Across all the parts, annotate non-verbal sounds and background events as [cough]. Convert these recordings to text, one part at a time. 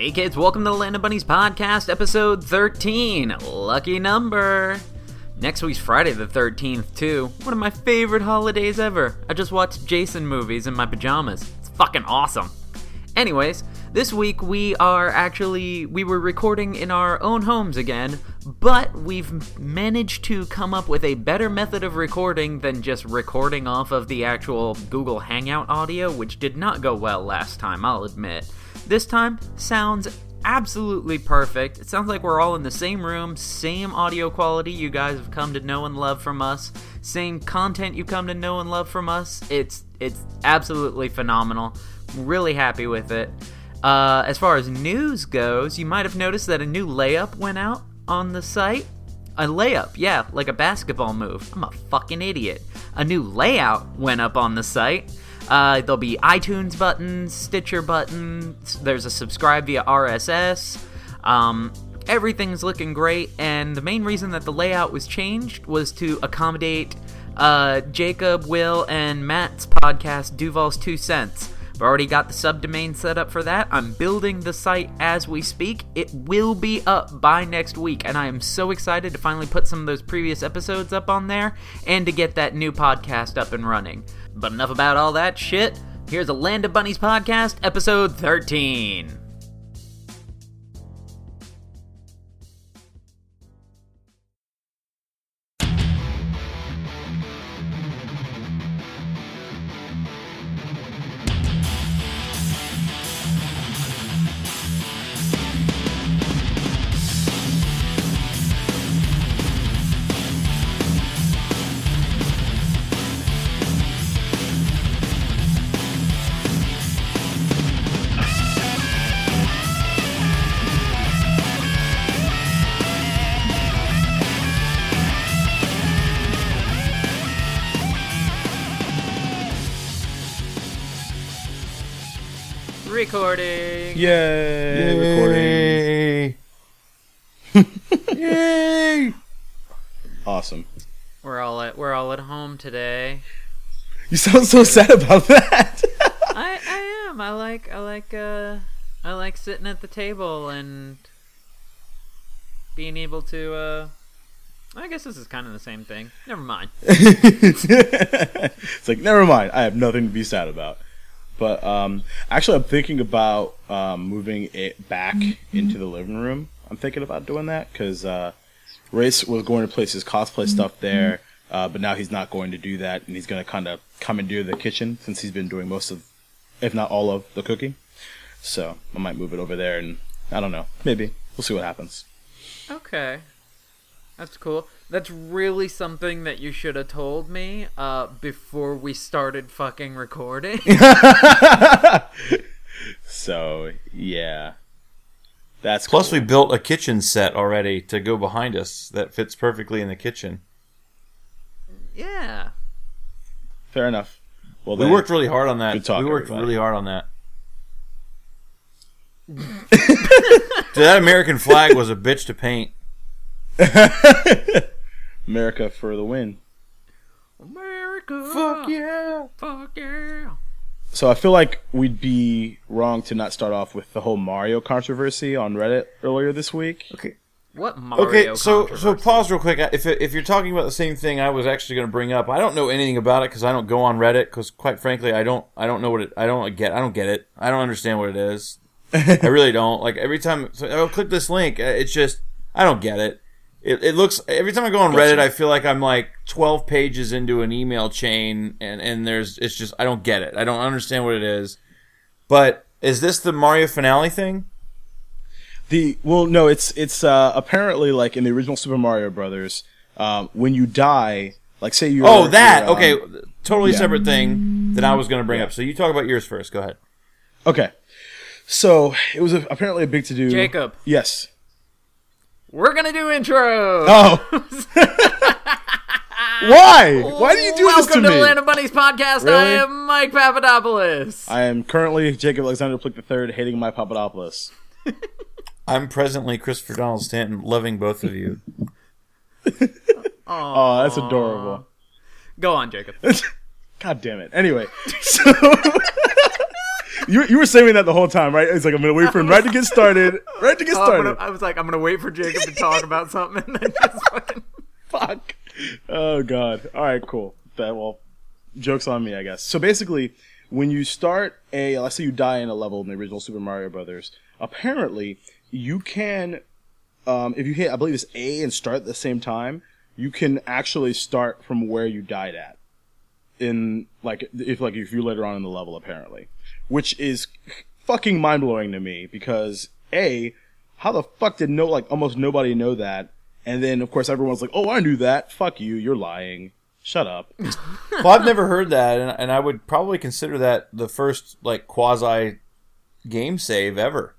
Hey kids, welcome to the Land of Bunnies podcast, episode 13. Lucky number. Next week's Friday the 13th, too. One of my favorite holidays ever. I just watched Jason movies in my pajamas. It's fucking awesome. Anyways, this week we are actually we were recording in our own homes again, but we've managed to come up with a better method of recording than just recording off of the actual Google Hangout audio, which did not go well last time, I'll admit. This time sounds absolutely perfect. It sounds like we're all in the same room, same audio quality you guys have come to know and love from us, same content you come to know and love from us. It's it's absolutely phenomenal. Really happy with it. Uh, as far as news goes, you might have noticed that a new layup went out on the site. A layup, yeah, like a basketball move. I'm a fucking idiot. A new layout went up on the site. Uh, there'll be iTunes buttons, Stitcher buttons. There's a subscribe via RSS. Um, everything's looking great, and the main reason that the layout was changed was to accommodate uh, Jacob, Will, and Matt's podcast, Duval's Two Cents. I've already got the subdomain set up for that. I'm building the site as we speak. It will be up by next week, and I am so excited to finally put some of those previous episodes up on there and to get that new podcast up and running. But enough about all that shit. Here's a Land of Bunnies podcast, episode 13. Recording. Yay! Recording. [laughs] Yay! Awesome. We're all at we're all at home today. You sound so sad about that. I I am. I like I like uh I like sitting at the table and being able to uh I guess this is kind of the same thing. Never mind. [laughs] it's like never mind. I have nothing to be sad about. But um, actually, I'm thinking about um, moving it back into the living room. I'm thinking about doing that because uh, Race was going to place his cosplay stuff there, uh, but now he's not going to do that, and he's going to kind of come and do the kitchen since he's been doing most of, if not all of, the cooking. So I might move it over there, and I don't know. Maybe we'll see what happens. Okay. That's cool. That's really something that you should have told me uh, before we started fucking recording. [laughs] So yeah, that's Plus, cool. we built a kitchen set already to go behind us that fits perfectly in the kitchen. yeah. fair enough. Well, We then- worked really hard on that. Good talk, we worked everybody. really hard on that. [laughs] Dude, that American flag was a bitch to paint. [laughs] America for the win. America. Fuck yeah! Fuck yeah. So I feel like we'd be wrong to not start off with the whole Mario controversy on Reddit earlier this week. Okay. What Mario Okay, so so pause real quick. If if you're talking about the same thing, I was actually going to bring up. I don't know anything about it because I don't go on Reddit. Because quite frankly, I don't I don't know what it. I don't get. I don't get it. I don't understand what it is. [laughs] I really don't. Like every time so I'll click this link, uh, it's just I don't get it. It, it looks every time I go on Reddit, I feel like I'm like 12 pages into an email chain, and and there's it's just I don't get it. I don't understand what it is. But is this the Mario finale thing? The well, no, it's it's uh, apparently like in the original Super Mario Brothers, um, when you die, like say you're Oh, that you're, um, okay. Totally yeah. separate thing that I was going to bring Yeah. up. So you talk about yours first. Go ahead. Okay, so it was a, apparently a big to do. Jacob. yes. We're gonna do intro. Oh, [laughs] [laughs] why? Why do you do Welcome this to to me? the Land of Bunnies podcast. I am Mike Papadopoulos. I am currently Jacob Alexander Plick III, hating my Papadopoulos. [laughs] I'm presently Christopher Donald Stanton, loving both of you. Oh, that's adorable. Go on, Jacob. God damn it. Anyway, so you you were saying that the whole time, right? It's like I'm gonna wait for him right to get started, right to get [laughs] Oh, started. gonna- I was like, I'm gonna wait for Jacob to talk about something and then just fucking. [laughs] Fuck. Oh god. All right, cool. That well, jokes on me, I guess. So basically, when you start a, let's say you die in a level in the original Super Mario Brothers, apparently you can, um, if you hit, I believe it's A and start at the same time, you can actually start from where you died at. In like, if like if you later on in the level, apparently, which is fucking mind blowing to me because a, how the fuck did no like almost nobody know that? And then of course everyone's like, "Oh, I knew that. Fuck you. You're lying. Shut up." [laughs] Well, I've never heard that, and, and I would probably consider that the first like quasi game save ever.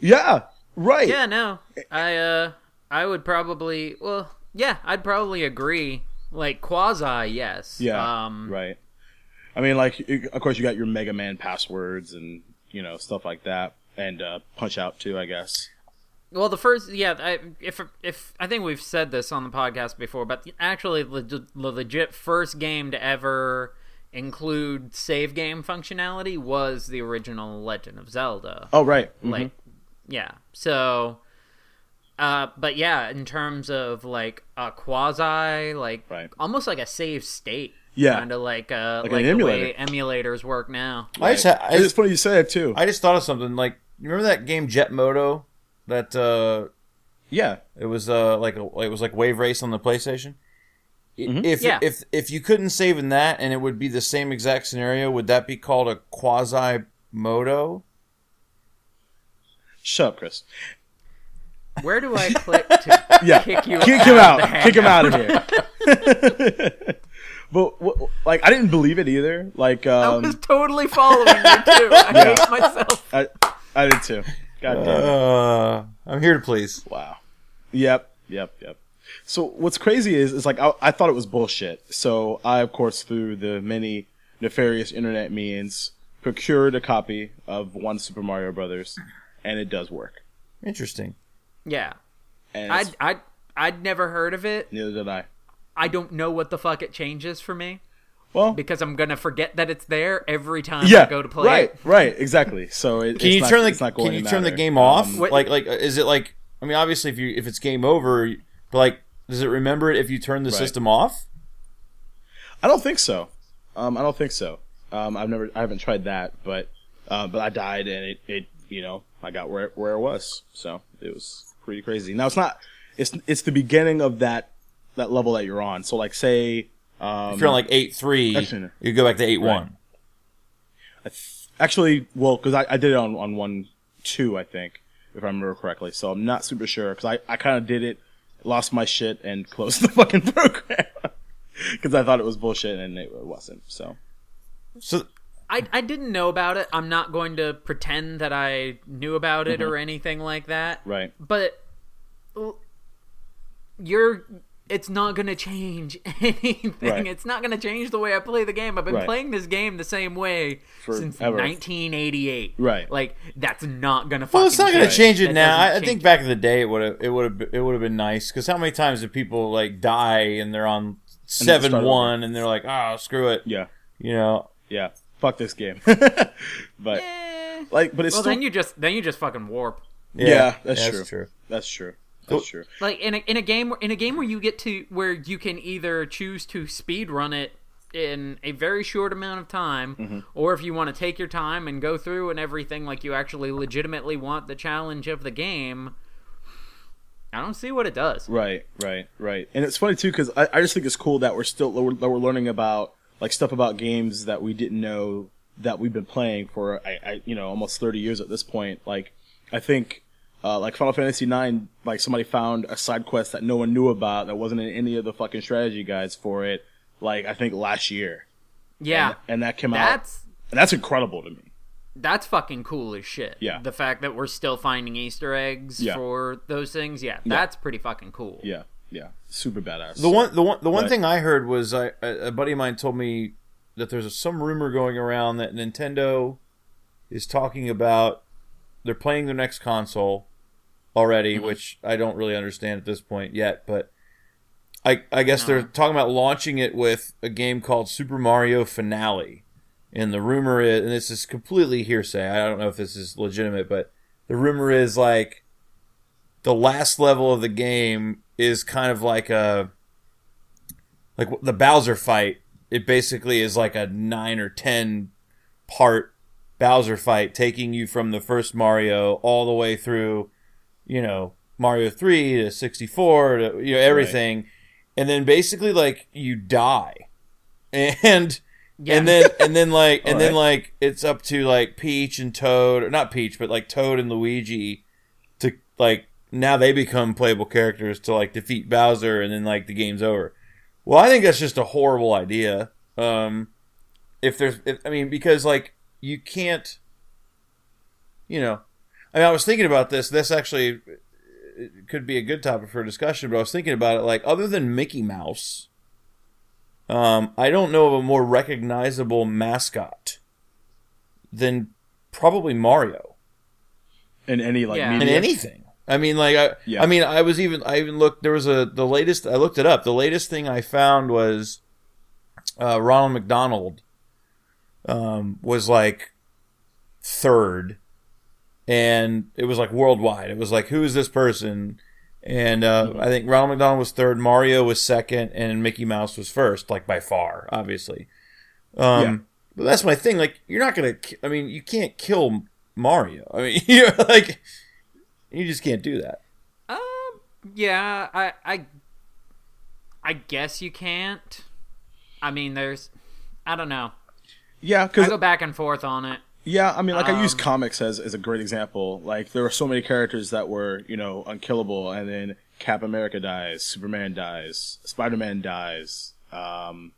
yeah, right. Yeah, no, I uh, I would probably, well, yeah, I'd probably agree. Like quasi, yes. Yeah, Um, right. I mean, like, of course, you got your Mega Man passwords and you know stuff like that, and uh, Punch Out too, I guess. Well, the first, yeah, I, if if I think we've said this on the podcast before, but actually, the, the legit first game to ever include save game functionality was the original Legend of Zelda. Oh, right. Mhm. Like, yeah. So, uh, but yeah, in terms of like a quasi, like Right. almost like a save state. Yeah. Kind of like uh, Like like, an the way emulators work now. I just, ha- I it's funny you say that too. I just thought of something. Like, you remember that game Jet Moto? That uh, yeah, it was uh like a, it was like Wave Race on the PlayStation. Mm-hmm. If Yeah. if if you couldn't save in that, and it would be the same exact scenario, would that be called a quasi moto? shut up, Chris. Where do I [laughs] click to Yeah, kick you kick out him out. Kick him out of here. [laughs] [laughs] but what, like, I didn't believe it either. Like, I um, was totally following you too. I [laughs] Yeah. hate myself. I, I did too. God damn it. Uh, I'm here to please. Wow. Yep. Yep. Yep. So what's crazy is, is like I, I thought it was bullshit. So I, of course, through the many nefarious internet means, procured a copy of one Super Mario Brothers, and it does work. Interesting. Yeah, And I'd I'd I'd never heard of it. neither did I. I don't know what the fuck it changes for me Well, because I'm gonna forget that it's there every time yeah, I go to play right, it. right, exactly. So it, Can it's you not, turn the it's not going Can you to turn the game off? Um, like like is it like? I mean, obviously, if you if it's game over, but like, does it remember it if you turn the Right. system off? I don't think so. Um, I don't think so. Um, I've never, I haven't tried that, but, uh, but I died and it, it, you know, I got where where it was. So it was pretty crazy. Now it's not, it's it's the beginning of that that level that you're on. So like say, um, If you're on like eight three, you go back to eight one. actually, well, because I, I did it on on one two, I think, if I remember correctly. So I'm not super sure because I I kind of did it, lost my shit and [laughs] closed the fucking program [laughs] because I thought it was bullshit and it wasn't. So So I I didn't know about it. I'm not going to pretend that I knew about it or anything like that. right, But l- you're it's not going to change [laughs] anything. Right. It's not going to change the way I play the game. I've been Right. playing this game the same way since Forever. 1988. Right. Like that's not going to well, it's not going to change it That now. doesn't I, I think change back in the day, it would have it would have it would have been nice because how many times do people like die and they're on seven start one and they're like, oh, screw it, yeah, you know. yeah, fuck this game. [laughs] but Eh. like, but it's Well, still then you just then you just fucking warp. Yeah, that's true. That's true. That's true. That's true. like in a, in a game in a game where you get to where you can either choose to speed run it in a very short amount of time Mm-hmm. or if you want to take your time and go through and everything like you actually legitimately want the challenge of the game i don't see what it does Right, right, right. And it's funny too because I, I just think it's cool that we're still that we're, that we're learning about like stuff about games that we didn't know that we've been playing for I, I you know almost thirty years at this point. Like I think uh, like Final Fantasy IX, like somebody found a side quest that no one knew about that wasn't in any of the fucking strategy guides for it. Like I think last year, yeah and that came out, that's and that's incredible to me. that's fucking cool as shit Yeah. the fact that we're still finding easter eggs Yeah. for those things yeah that's pretty fucking cool Yeah, yeah, super badass. The one, the one, the one But- thing I heard was I, a a buddy of mine told me that there's some rumor going around that Nintendo is talking about they're playing their next console already, Mm-hmm. which I don't really understand at this point yet, but I I guess they're talking about launching it with a game called Super Mario Finale, and the rumor is, and this is completely hearsay. I don't know if this is legitimate, but the rumor is like the last level of the game is kind of like a like the Bowser fight. It basically is like a nine or ten part Bowser fight, taking you from the first Mario all the way through, you know, Mario three to sixty four to you know everything, and then basically like you die, [laughs] and Yeah. and then and then like and then Alright. like it's up to like Peach and Toad, or not Peach, but like Toad and Luigi to like now they become playable characters to like defeat Bowser, and then like the game's over. Well, I think that's just a horrible idea. Um, if there's, if, I mean, because like you can't, you know, I mean, I was thinking about this. This actually could be a good topic for discussion, but I was thinking about it. Like, other than Mickey Mouse, um, I don't know of a more recognizable mascot than probably Mario in any like Yeah. in anything. I mean, like, I, Yeah. I mean, I was even, I even looked. There was a the latest. I looked it up. The latest thing I found was uh, Ronald McDonald um, was like third, and it was like worldwide. It was like, who is this person? And uh, I think Ronald McDonald was third, Mario was second, and Mickey Mouse was first, like by far, obviously. Um, Yeah. But that's my thing. Like, you're not gonna. I mean, you can't kill Mario. I mean, [laughs] you're like, you just can't do that. Um, yeah, I, I, I guess you can't. I mean, there's, I don't know. Yeah, because I because go back and forth on it. yeah, I mean, like I use Um, comics as as a great example. Like there were so many characters that were you know unkillable, and then Cap America dies, Superman dies, Spider Man dies. Um,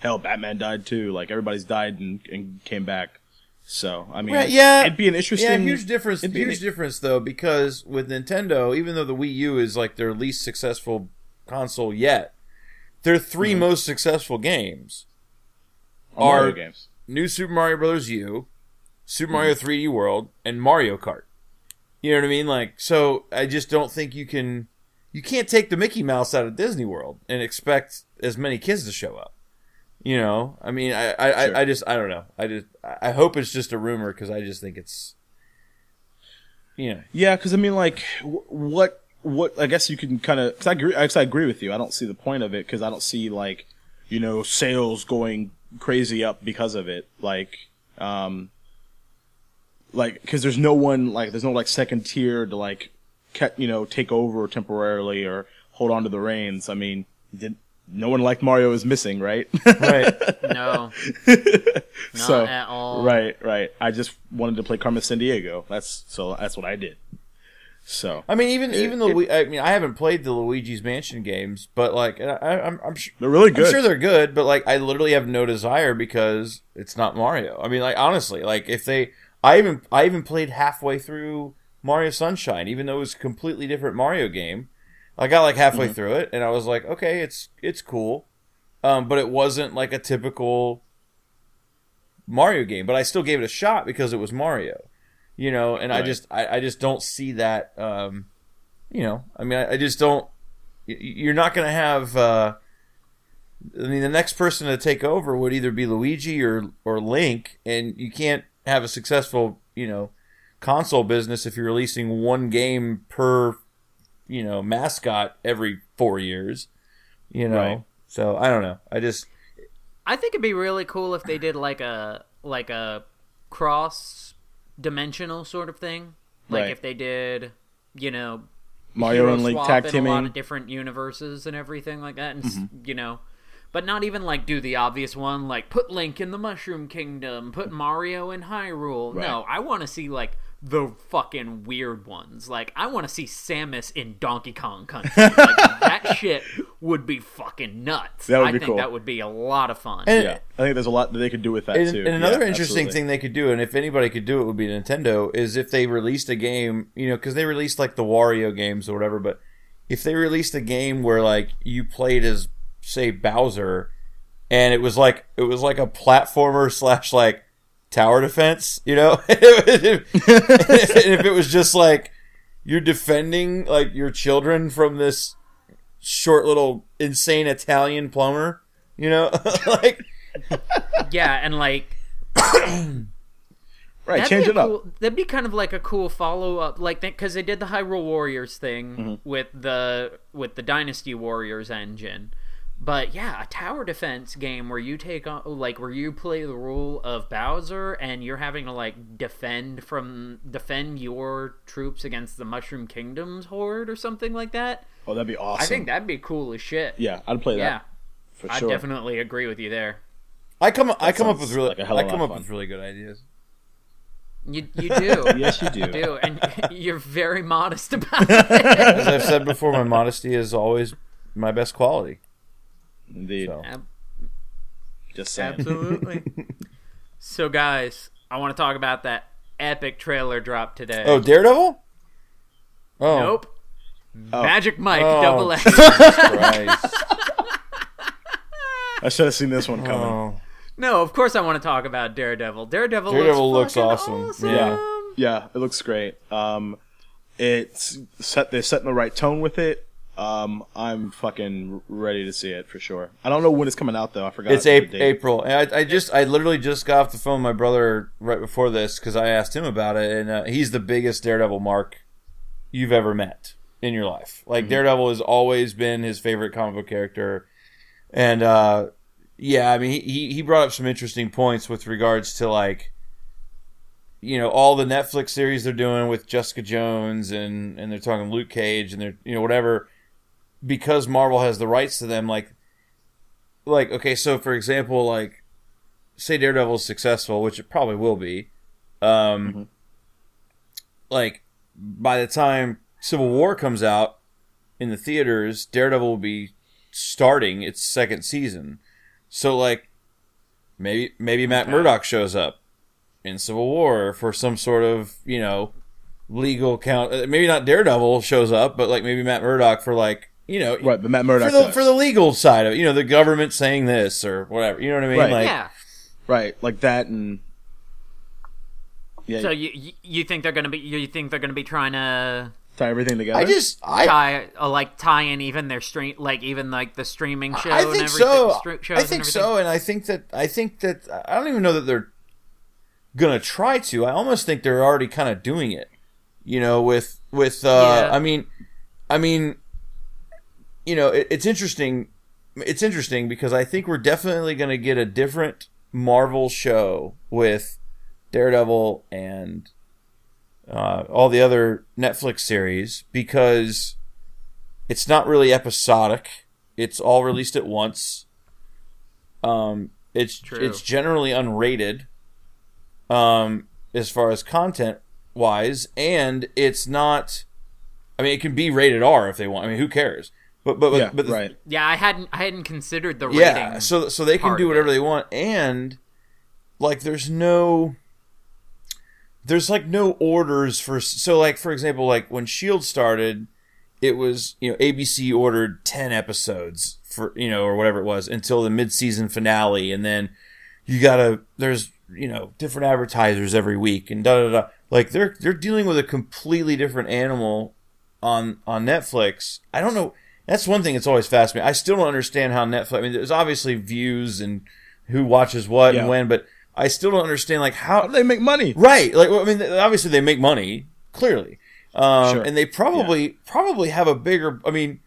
hell, Batman died too. Like everybody's died and, and came back. So I mean, Right, yeah, it'd be an interesting. Yeah, huge difference. it'd be an- Huge difference though, because with Nintendo, even though the Wii U is like their least successful console yet, their 3 Mm-hmm. most successful games Mario are- games. New Super Mario Bros. U, Super Mm-hmm. Mario 3D World, and Mario Kart. You know what I mean? Like, so I just don't think you can. You can't take the Mickey Mouse out of Disney World and expect as many kids to show up. You know, I mean, I, I, Sure. I, I just, I don't know. I just, I hope it's just a rumor because I just think it's, you know, Yeah, because I mean, like, what, what? I guess you can kind of. Because I agree. I agree with you. I don't see the point of it because I don't see like, you know, sales going crazy up because of it. Like, um, like because there's no one like there's no like second tier to like, ca- you know, take over temporarily or hold on to the reins. I mean, did no one like Mario is missing, right? right. [laughs] No, not so at all. right, right. I just wanted to play Carmen Sandiego. That's so that's what I did. So I mean, even even it- the Lu- I mean, I haven't played the Luigi's Mansion games, but like, I, I'm I'm sure. they're really good. I'm sure they're good, but like I literally have no desire because it's not Mario. I mean, like honestly, like if they, I even I even played halfway through Mario Sunshine, even though it was a completely different Mario game. I got like halfway Mm-hmm. through it, and I was like, okay, it's it's cool, um, but it wasn't like a typical Mario game. But I still gave it a shot because it was Mario, you know. And I just I, I just don't see that. Um, you know, I mean, I, I just don't. You're not going to have. Uh, I mean, the next person to take over would either be Luigi or or Link, and you can't have a successful, you know, console business if you're releasing one game per, you know, mascot every four years. You know, Right. so I don't know. I just I think it'd be really cool if they did like a like a cross dimensional sort of thing. Like Right. if they did, you know, Mario and Link tag in a lot teaming. of different universes and everything like that, and Mm-hmm. you know, but not even like do the obvious one, like put Link in the Mushroom Kingdom, put Mario in Hyrule. Right. No, I want to see like the fucking weird ones. Like I want to see Samus in Donkey Kong Country. Like, [laughs] that shit would be fucking nuts. That would I be think cool. that would be a lot of fun. And- Yeah, I think there's a lot that they could do with that and, too. and another Yeah, interesting absolutely. thing they could do, and if anybody could do it, would be Nintendo. Is if they released a game, you know, because they released like the Wario games or whatever. But if they released a game where like you played as say Bowser, and it was like it was like a platformer [laughs] slash like tower defense, you know, and [laughs] if it was just like you're defending like your children from this short little insane Italian plumber, you know, [laughs] like yeah, and like [clears throat] Right, That'd change be it a up. cool- That'd be kind of like a cool follow up, like because they did the Hyrule Warriors thing Mm-hmm. with the with the Dynasty Warriors engine. But yeah, a tower defense game where you take on like where you play the role of Bowser and you're having to like defend from defend your troops against the Mushroom Kingdom's horde or something like that. Oh, that'd be awesome. I think that'd be cool as shit. Yeah, I'd play yeah. that for I sure. definitely agree with you there. I come I come up with really like a hell I of a come lot up of fun. with really good ideas. You you do. [laughs] Yes, you do. You do, and [laughs] you're very modest about [laughs] it. As I've said before, my modesty is always my best quality. Indeed. So. Ab- Just saying. Absolutely. [laughs] so, guys, I want to talk about that epic trailer drop today. Oh, Daredevil? Oh, nope. Oh. Magic Mike, Oh. double X. [laughs] Christ. I should have seen this one coming. Oh. no, of course I want to talk about Daredevil. Daredevil, Daredevil looks, looks fucking awesome. Yeah. Yeah, it looks great. Um, it's set. They're setting the right tone with it. Um, I'm fucking ready to see it for sure. I don't know when it's coming out though. I forgot. It's the April, and I, I just, I literally just got off the phone with my brother right before this because I asked him about it, and uh, he's the biggest Daredevil mark you've ever met in your life. Like Daredevil has always been his favorite comic book character, and uh, yeah, I mean, he- he he brought up some interesting points with regards to like, you know, all the Netflix series they're doing with Jessica Jones, and and they're talking Luke Cage, and they're you know whatever, because Marvel has the rights to them, like like okay so for example like say daredevil is successful which it probably will be um Mhm. like by the time civil war comes out in the theaters daredevil will be starting its second season so like maybe maybe matt murdock shows up in civil war for some sort of you know legal count uh, maybe not daredevil shows up but like maybe matt murdock for like you know Right, but Matt Murdock. for the does. for the legal side of it, you know, the government saying this or whatever. You know what I mean? Right. Like, yeah. right, like that, and yeah, So you you- you think they're gonna be you think they're gonna be trying to tie everything together. I just I tie uh, like tie in even their stream like even like the streaming show I and think everything so. stru- shows I think everything? so, and I think that I think that I don't even know that they're gonna try to. I almost think they're already kind of doing it. You know, with with uh, Yeah. I mean, I mean, you know, it, it's interesting. It's interesting because I think we're definitely going to get a different Marvel show with Daredevil and uh, all the other Netflix series because it's not really episodic. It's all released at once. Um, it's True. it's generally unrated, um, as far as content wise, and it's not. I mean, it can be rated R if they want. I mean, who cares? But but yeah, but the, right. Yeah, I hadn't I hadn't considered the yeah, rating. so so they can do whatever they want, and like there's no, there's like no orders for. So like for example, like when Shield started, it was you know ABC ordered ten episodes for you know or whatever it was until the mid season finale, and then you gotta there's you know different advertisers every week and da da da. Like they're they're dealing with a completely different animal on on Netflix. I don't know. That's one thing that's always fascinating. I still don't understand how Netflix. I mean, there's obviously views and who watches what Yeah. and when, but I still don't understand like How how. do they make money? Right? Like, I mean, obviously they make money clearly, um, Sure. and they probably probably have a bigger. I mean,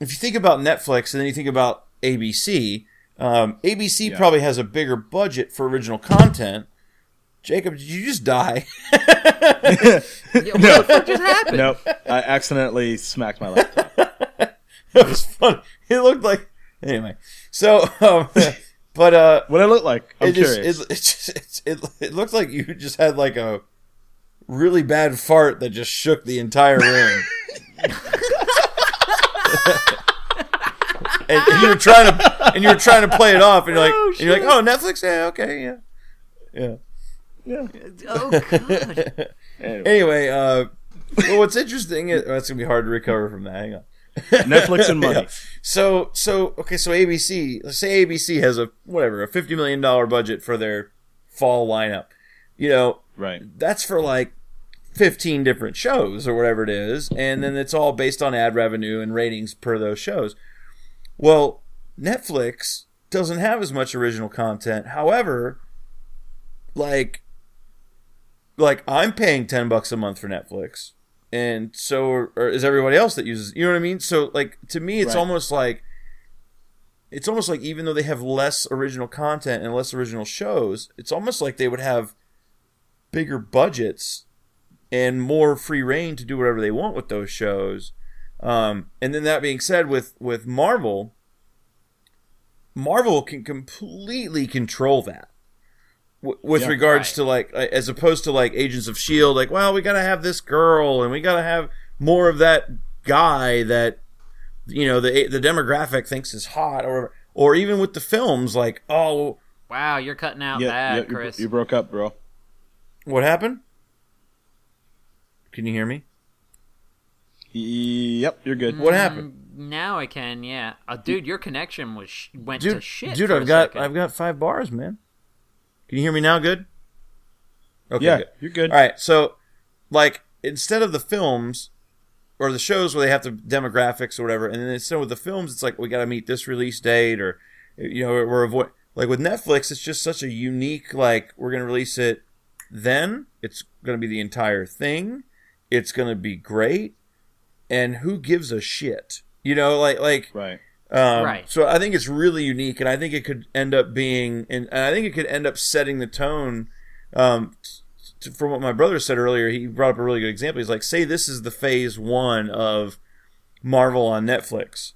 if you think about Netflix and then you think about ABC, um, ABC Yeah. probably has a bigger budget for original content. Jacob, did you just die? Yeah, [laughs] what the fuck just happened? nope, I accidentally smacked my laptop. [laughs] [laughs] it was funny. It looked like anyway. So, um, [laughs] but uh, What it look like? I'm it just it, it just it, it it looked like you just had like a really bad fart that just shook the entire room. [laughs] and, and you're trying to and you're trying to play it off, and you're like, Oh, and you're like, oh, Netflix, yeah, okay, yeah, yeah. yeah. Oh god. Anyway, Anyway, uh, well, what's interesting is oh, it's gonna be hard to recover from that. Hang on. [laughs] Netflix and money. Yeah. So so okay, so ABC, let's say ABC has a whatever a fifty million dollar budget for their fall lineup. You know, Right. that's for like fifteen different shows or whatever it is, and then it's all based on ad revenue and ratings per those shows. Well, Netflix doesn't have as much original content. However, like like I'm paying 10 bucks a month for Netflix and so or is everybody else that uses you know what I mean? So like to me it's Right. almost like it's almost like even though they have less original content and less original shows it's almost like they would have bigger budgets and more free reign to do whatever they want with those shows. Um, and then that being said with with Marvel Marvel can completely control that w- with Yeah, regards right. to like as opposed to like Agents of Shield like well we got to have this girl and we got to have more of that guy that you know the the demographic thinks is hot or or even with the films like oh Wow, you're cutting out Yeah, bad, yeah, you, Chris. you broke up, bro. what happened can you hear me Yep, you're good. what happened Mm, Now I can, yeah. Uh, dude, your connection was sh- went to dude shit. dude for I've a got second. I've got 5 bars man can you hear me now good okay yeah, good. you're good. All right, so like instead of the films or the shows where they have the demographics or whatever, and then instead with the films, it's like we got to meet this release date or you know we're avoid like with Netflix, it's just such a unique like we're gonna release it then. It's gonna be the entire thing. It's gonna be great, and who gives a shit? You know, like like Right. Um, Right. So I think it's really unique, and I think it could end up being, and, and I think it could end up setting the tone. Um, t- from what my brother said earlier, he brought up a really good example. He's like, say this is the phase one of Marvel on Netflix.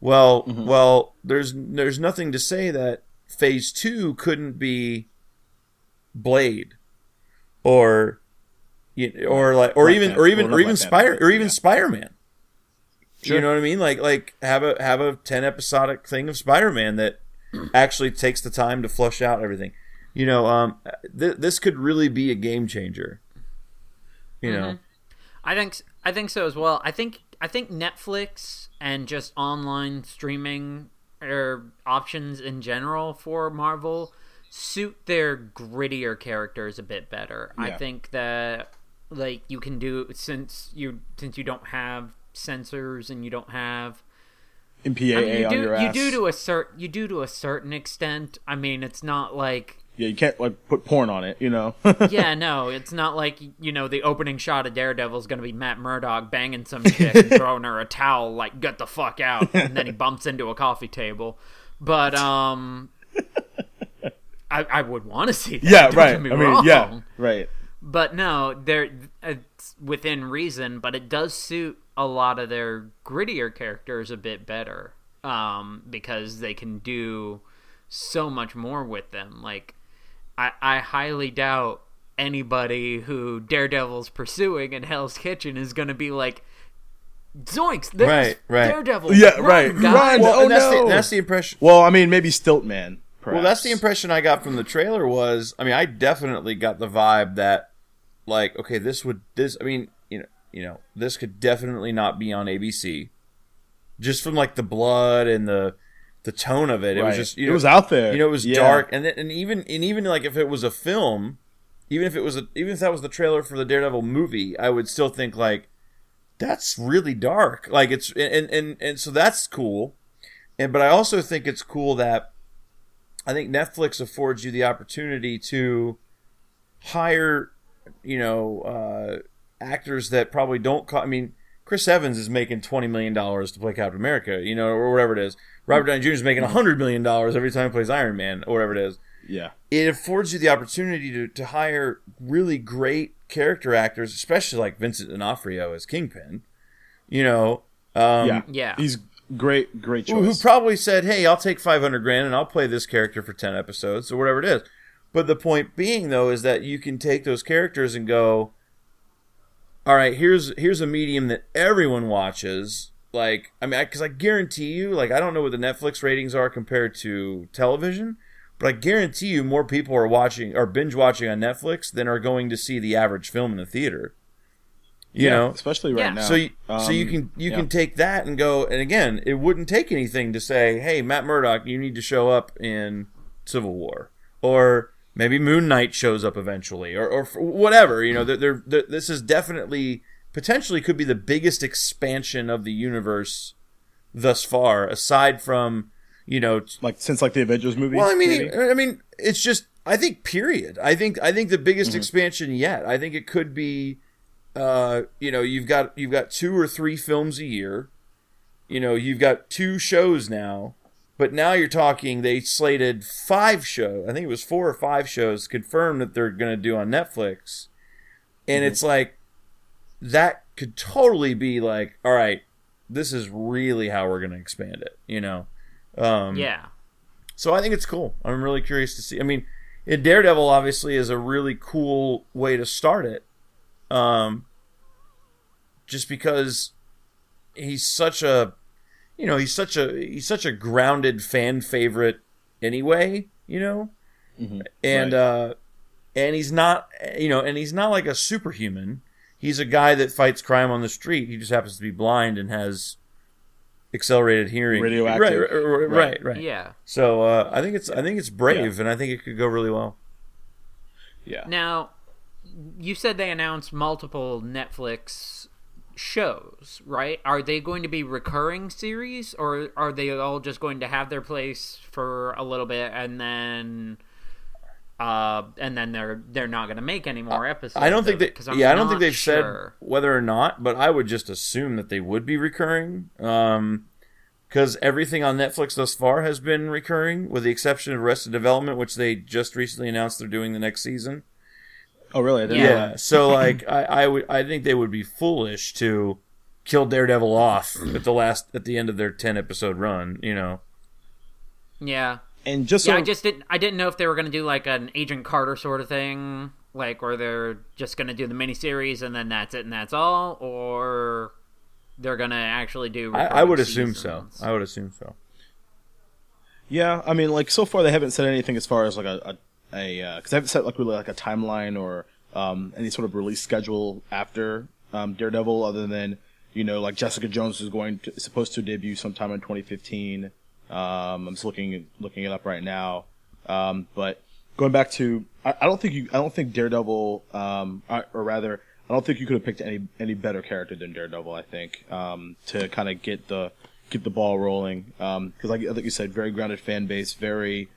Well, well, there's there's nothing to say that phase two couldn't be Blade, or you- or like or Black even Panther. or even Well, or even Spider or even yeah. Spider Man. Sure. You know what I mean? Like like have a have a ten episodic thing of Spider Man that [clears throat] actually takes the time to flush out everything. You know, um, th- this could really be a game changer. You know, I think I think so as well. I think I think Netflix and just online streaming or options in general for Marvel suit their grittier characters a bit better. I think that like you can do since you since you don't have censors and you don't have MPAA I mean, you on do your you ass. do to a certain you do to a certain extent. I mean, it's not like yeah, you can't like put porn on it, you know. [laughs] yeah, no, it's not like you know the opening shot of Daredevil is going to be Matt Murdock banging some [laughs] chick and throwing her a towel like "get the fuck out," and then he bumps into a coffee table. But um, I, I would want to see that. yeah, right. me I mean, wrong. yeah, right. But no, they're it's within reason, but it does suit a lot of their grittier characters a bit better um, because they can do so much more with them. Like, I, I highly doubt anybody who Daredevil's pursuing in Hell's Kitchen is going to be like, "Zoinks, Right, right. Daredevil." Yeah, run, right. guys." Run. well, oh, that's no. the that's the impression. Well, I mean, maybe Stiltman. Well, that's the impression I got from the trailer. Was I mean, I definitely got the vibe that, like, okay, this would this. I mean, you know, this could definitely not be on ABC, just from like the blood and the the tone of it. It was just you it was out there. You know, it was Yeah. dark, and then, and even and even like if it was a film, even if it was a even if that was the trailer for the Daredevil movie, I would still think like that's really dark. Like it's and and and so that's cool. And but I also think it's cool that I think Netflix affords you the opportunity to hire, you know, uh, actors that probably don't. Co- I mean, Chris Evans is making twenty million dollars to play Captain America, you know, or whatever it is. Robert Downey Jr. is making hundred million dollars every time he plays Iron Man, or whatever it is. Yeah. It affords you the opportunity to, to hire really great character actors, especially like Vincent D'Onofrio as Kingpin. You know, um, yeah. yeah. He's great. Great who, who probably said, "Hey, I'll take five hundred grand and I'll play this character for ten episodes or whatever it is." But the point being, though, is that you can take those characters and go, "All right, here's here's a medium that everyone watches." Like, I mean, because I, guarantee you, like, I don't know what the Netflix ratings are compared to television, but I guarantee you, more people are watching or binge watching on Netflix than are going to see the average film in the theater. You yeah, know, especially right Yeah. now. so you, so you Um, can you yeah. can take that and go and again it wouldn't take anything to say hey Matt Murdock you need to show up in Civil War or maybe Moon Knight shows up eventually or or whatever you know they're, they're, this is definitely potentially could be the biggest expansion of the universe thus far aside from you know like since like the Avengers movie. well I mean maybe? I mean it's just I think period. I think I think the biggest expansion yet. I think it could be uh, you know, you've got you've got two or three films a year. You know, you've got two shows now. But now you're talking they slated five shows. I think it was four or five shows confirmed that they're going to do on Netflix. And it's like that could totally be like, all right, this is really how we're going to expand it, you know. Um Yeah. so I think it's cool. I'm really curious to see. I mean, Daredevil obviously is a really cool way to start it. Um, just because he's such a, you know, he's such a he's such a grounded fan favorite anyway. You know, and Right. uh, and he's not, you know, and he's not like a superhuman. He's a guy that fights crime on the street. He just happens to be blind and has accelerated hearing. Radioactive. Right, right, right. Right. right, right. Yeah. So uh, I think it's I think it's brave, and I think it could go really well. Yeah. Now, you said they announced multiple Netflix shows, right? Are they going to be recurring series, or are they all just going to have their place for a little bit and then, uh, and then they're they're not going to make any more episodes? I don't think of it? that. 'Cause I'm Yeah, I don't think they've sure. said whether or not, but I would just assume that they would be recurring. Um, because everything on Netflix thus far has been recurring, with the exception of Arrested Development, which they just recently announced they're doing the next season. Oh, really? I didn't Yeah. know Yeah. that. So like, I, I would I think they would be foolish to kill Daredevil off at the last at the end of their ten episode run. You know. Yeah. And just Yeah, so I just didn't. I didn't know if they were going to do like an Agent Carter sort of thing, like where they're just going to do the miniseries and then that's it and that's all, or they're going to actually do. I, I recurring would assume so. I would assume so. Yeah, I mean, like so far they haven't said anything as far as like a a because I haven't set like really like a timeline or um, any sort of release schedule after um, Daredevil, other than you know like Jessica Jones is going to is supposed to debut sometime in 2015. Um, I'm just looking looking it up right now, um, but going back to I, I don't think you I don't think Daredevil um, or, or rather I don't think you could have picked any any better character than Daredevil. I think um, to kind of get the get the ball rolling because like, like you said, very grounded fan base, very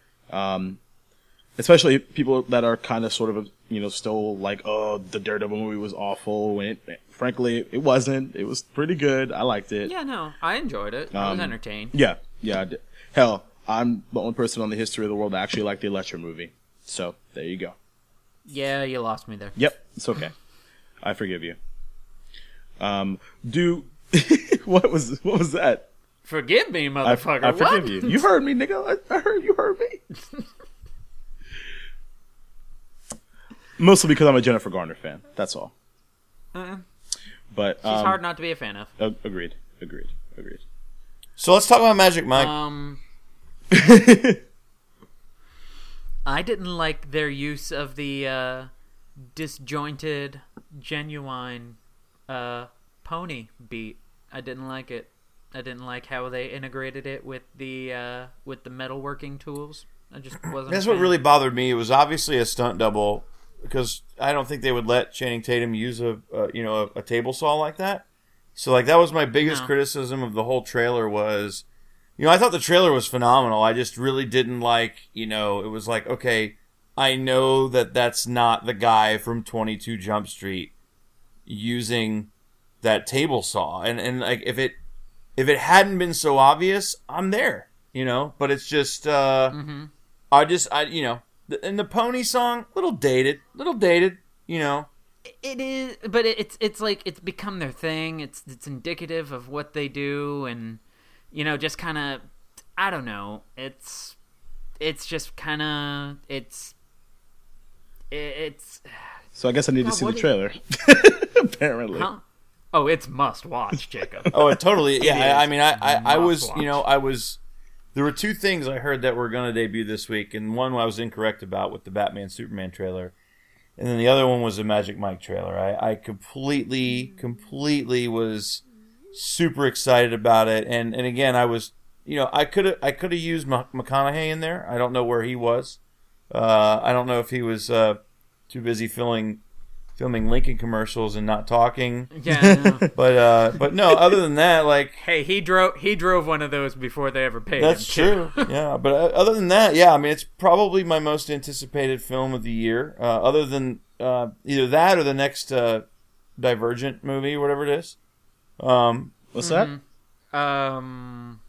especially people that are kind of sort of you know still like oh the Daredevil movie was awful when it frankly it wasn't. It was pretty good. I liked it. Yeah, no, I enjoyed it. I was Um, entertained. Yeah, yeah. I. Hell, I'm the only person on the history of the world that actually liked the Elektra movie. So there you go. Yeah, you lost me there. Yep, it's okay. [laughs] I forgive you. Um, do [laughs] what was what was that? Forgive me, I, motherfucker. I forgive What? you. You heard me, nigga. I, I heard you heard me. [laughs] Mostly because I'm a Jennifer Garner fan. That's all. Uh, But she's um, hard not to be a fan of. ag- agreed. Agreed. Agreed. So let's talk about Magic Mike. Um, [laughs] I didn't like their use of the uh, disjointed, Genuwine uh, pony beat. I didn't like it. I didn't like how they integrated it with the uh, with the metalworking tools. I just wasn't. That's what really bothered me. It was obviously a stunt double because I don't think they would let Channing Tatum use a, you know a, a table saw like that. So like that was my biggest No. criticism of the whole trailer was, you know, I thought the trailer was phenomenal. I just really didn't like, you know, it was like okay, I know that that's not the guy from Twenty Two Jump Street using that table saw, and and like if it if it hadn't been so obvious, I'm there, you know. But it's just. uh Mm-hmm. I just, I, you know, the, and the pony song, little dated, little dated, you know. It is, but it- it's it's like it's become their thing. It's it's indicative of what they do, and you know, just kind of, I don't know. It's it's just kind of it's it's So I guess I need to see the trailer. [laughs] Apparently. huh? Oh, it's must watch, Jacob. Oh, it totally, yeah. [laughs] I, I mean, I, I, I was, Must you know, I was. There were two things I heard that were going to debut this week, and one I was incorrect about with the Batman Superman trailer, and then the other one was the Magic Mike trailer. I, I completely, completely was super excited about it, and and again, I was, you know, I could have, I could have used McConaughey in there. I don't know where he was. Uh, I don't know if he was uh, too busy filling filming Lincoln commercials and not talking. Yeah. [laughs] no. But uh, but no, other than that, like hey, he drove he drove one of those before they ever paid that's him. true. yeah, but uh, other than that, yeah, I mean, it's probably my most anticipated film of the year. Uh, other than uh, either that or the next uh, Divergent movie, whatever it is. Um, What's that? Um.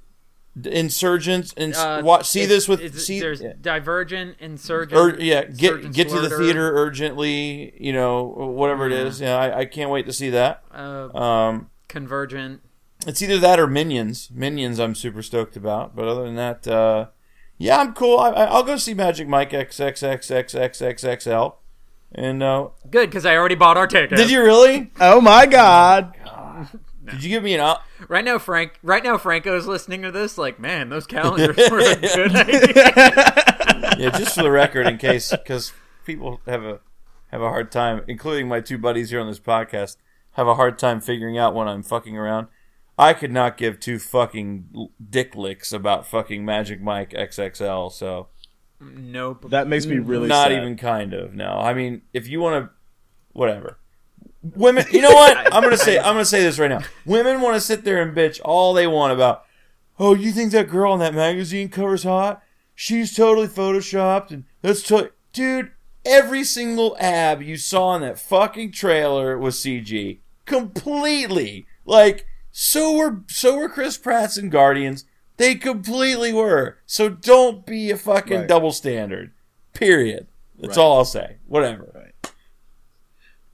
Insurgents and Uh, watch, see it's- this with it's- see there's yeah. Divergent, Insurgent. Ur- yeah, get Surgeon get to the theater urgently. You know, whatever it is. Yeah, I, I can't wait to see that. Uh, Um, Convergent. it's either that or Minions. Minions, I'm super stoked about. But other than that, uh, yeah, I'm cool. I, I- I'll go see Magic Mike XXXXXXXL. And uh, Good, because I already bought our ticket. did you really? Oh my god! Did you give me an? Op- Right now, Frank. Right now, Franco is listening to this. Like, man, those calendars [laughs] were a good idea. yeah, just for the record, in case because people have a have a hard time, including my two buddies here on this podcast, have a hard time figuring out when I'm fucking around. I could not give two fucking dick licks about fucking Magic Mike XXL. So Nope. That makes me really not sad. even kind of. No, I mean, if you want to, whatever. Women, you know what? I'm gonna say. [laughs] I'm gonna say this right now. Women want to sit there and bitch all they want about. Oh, you think that girl in that magazine cover's hot? She's totally photoshopped, and that's to- dude. Every single ab you saw in that fucking trailer was CG, completely. Like so were so were Chris Pratt's and Guardians. They completely were. So don't be a fucking Right. double standard. Period. That's Right. all I'll say. Whatever.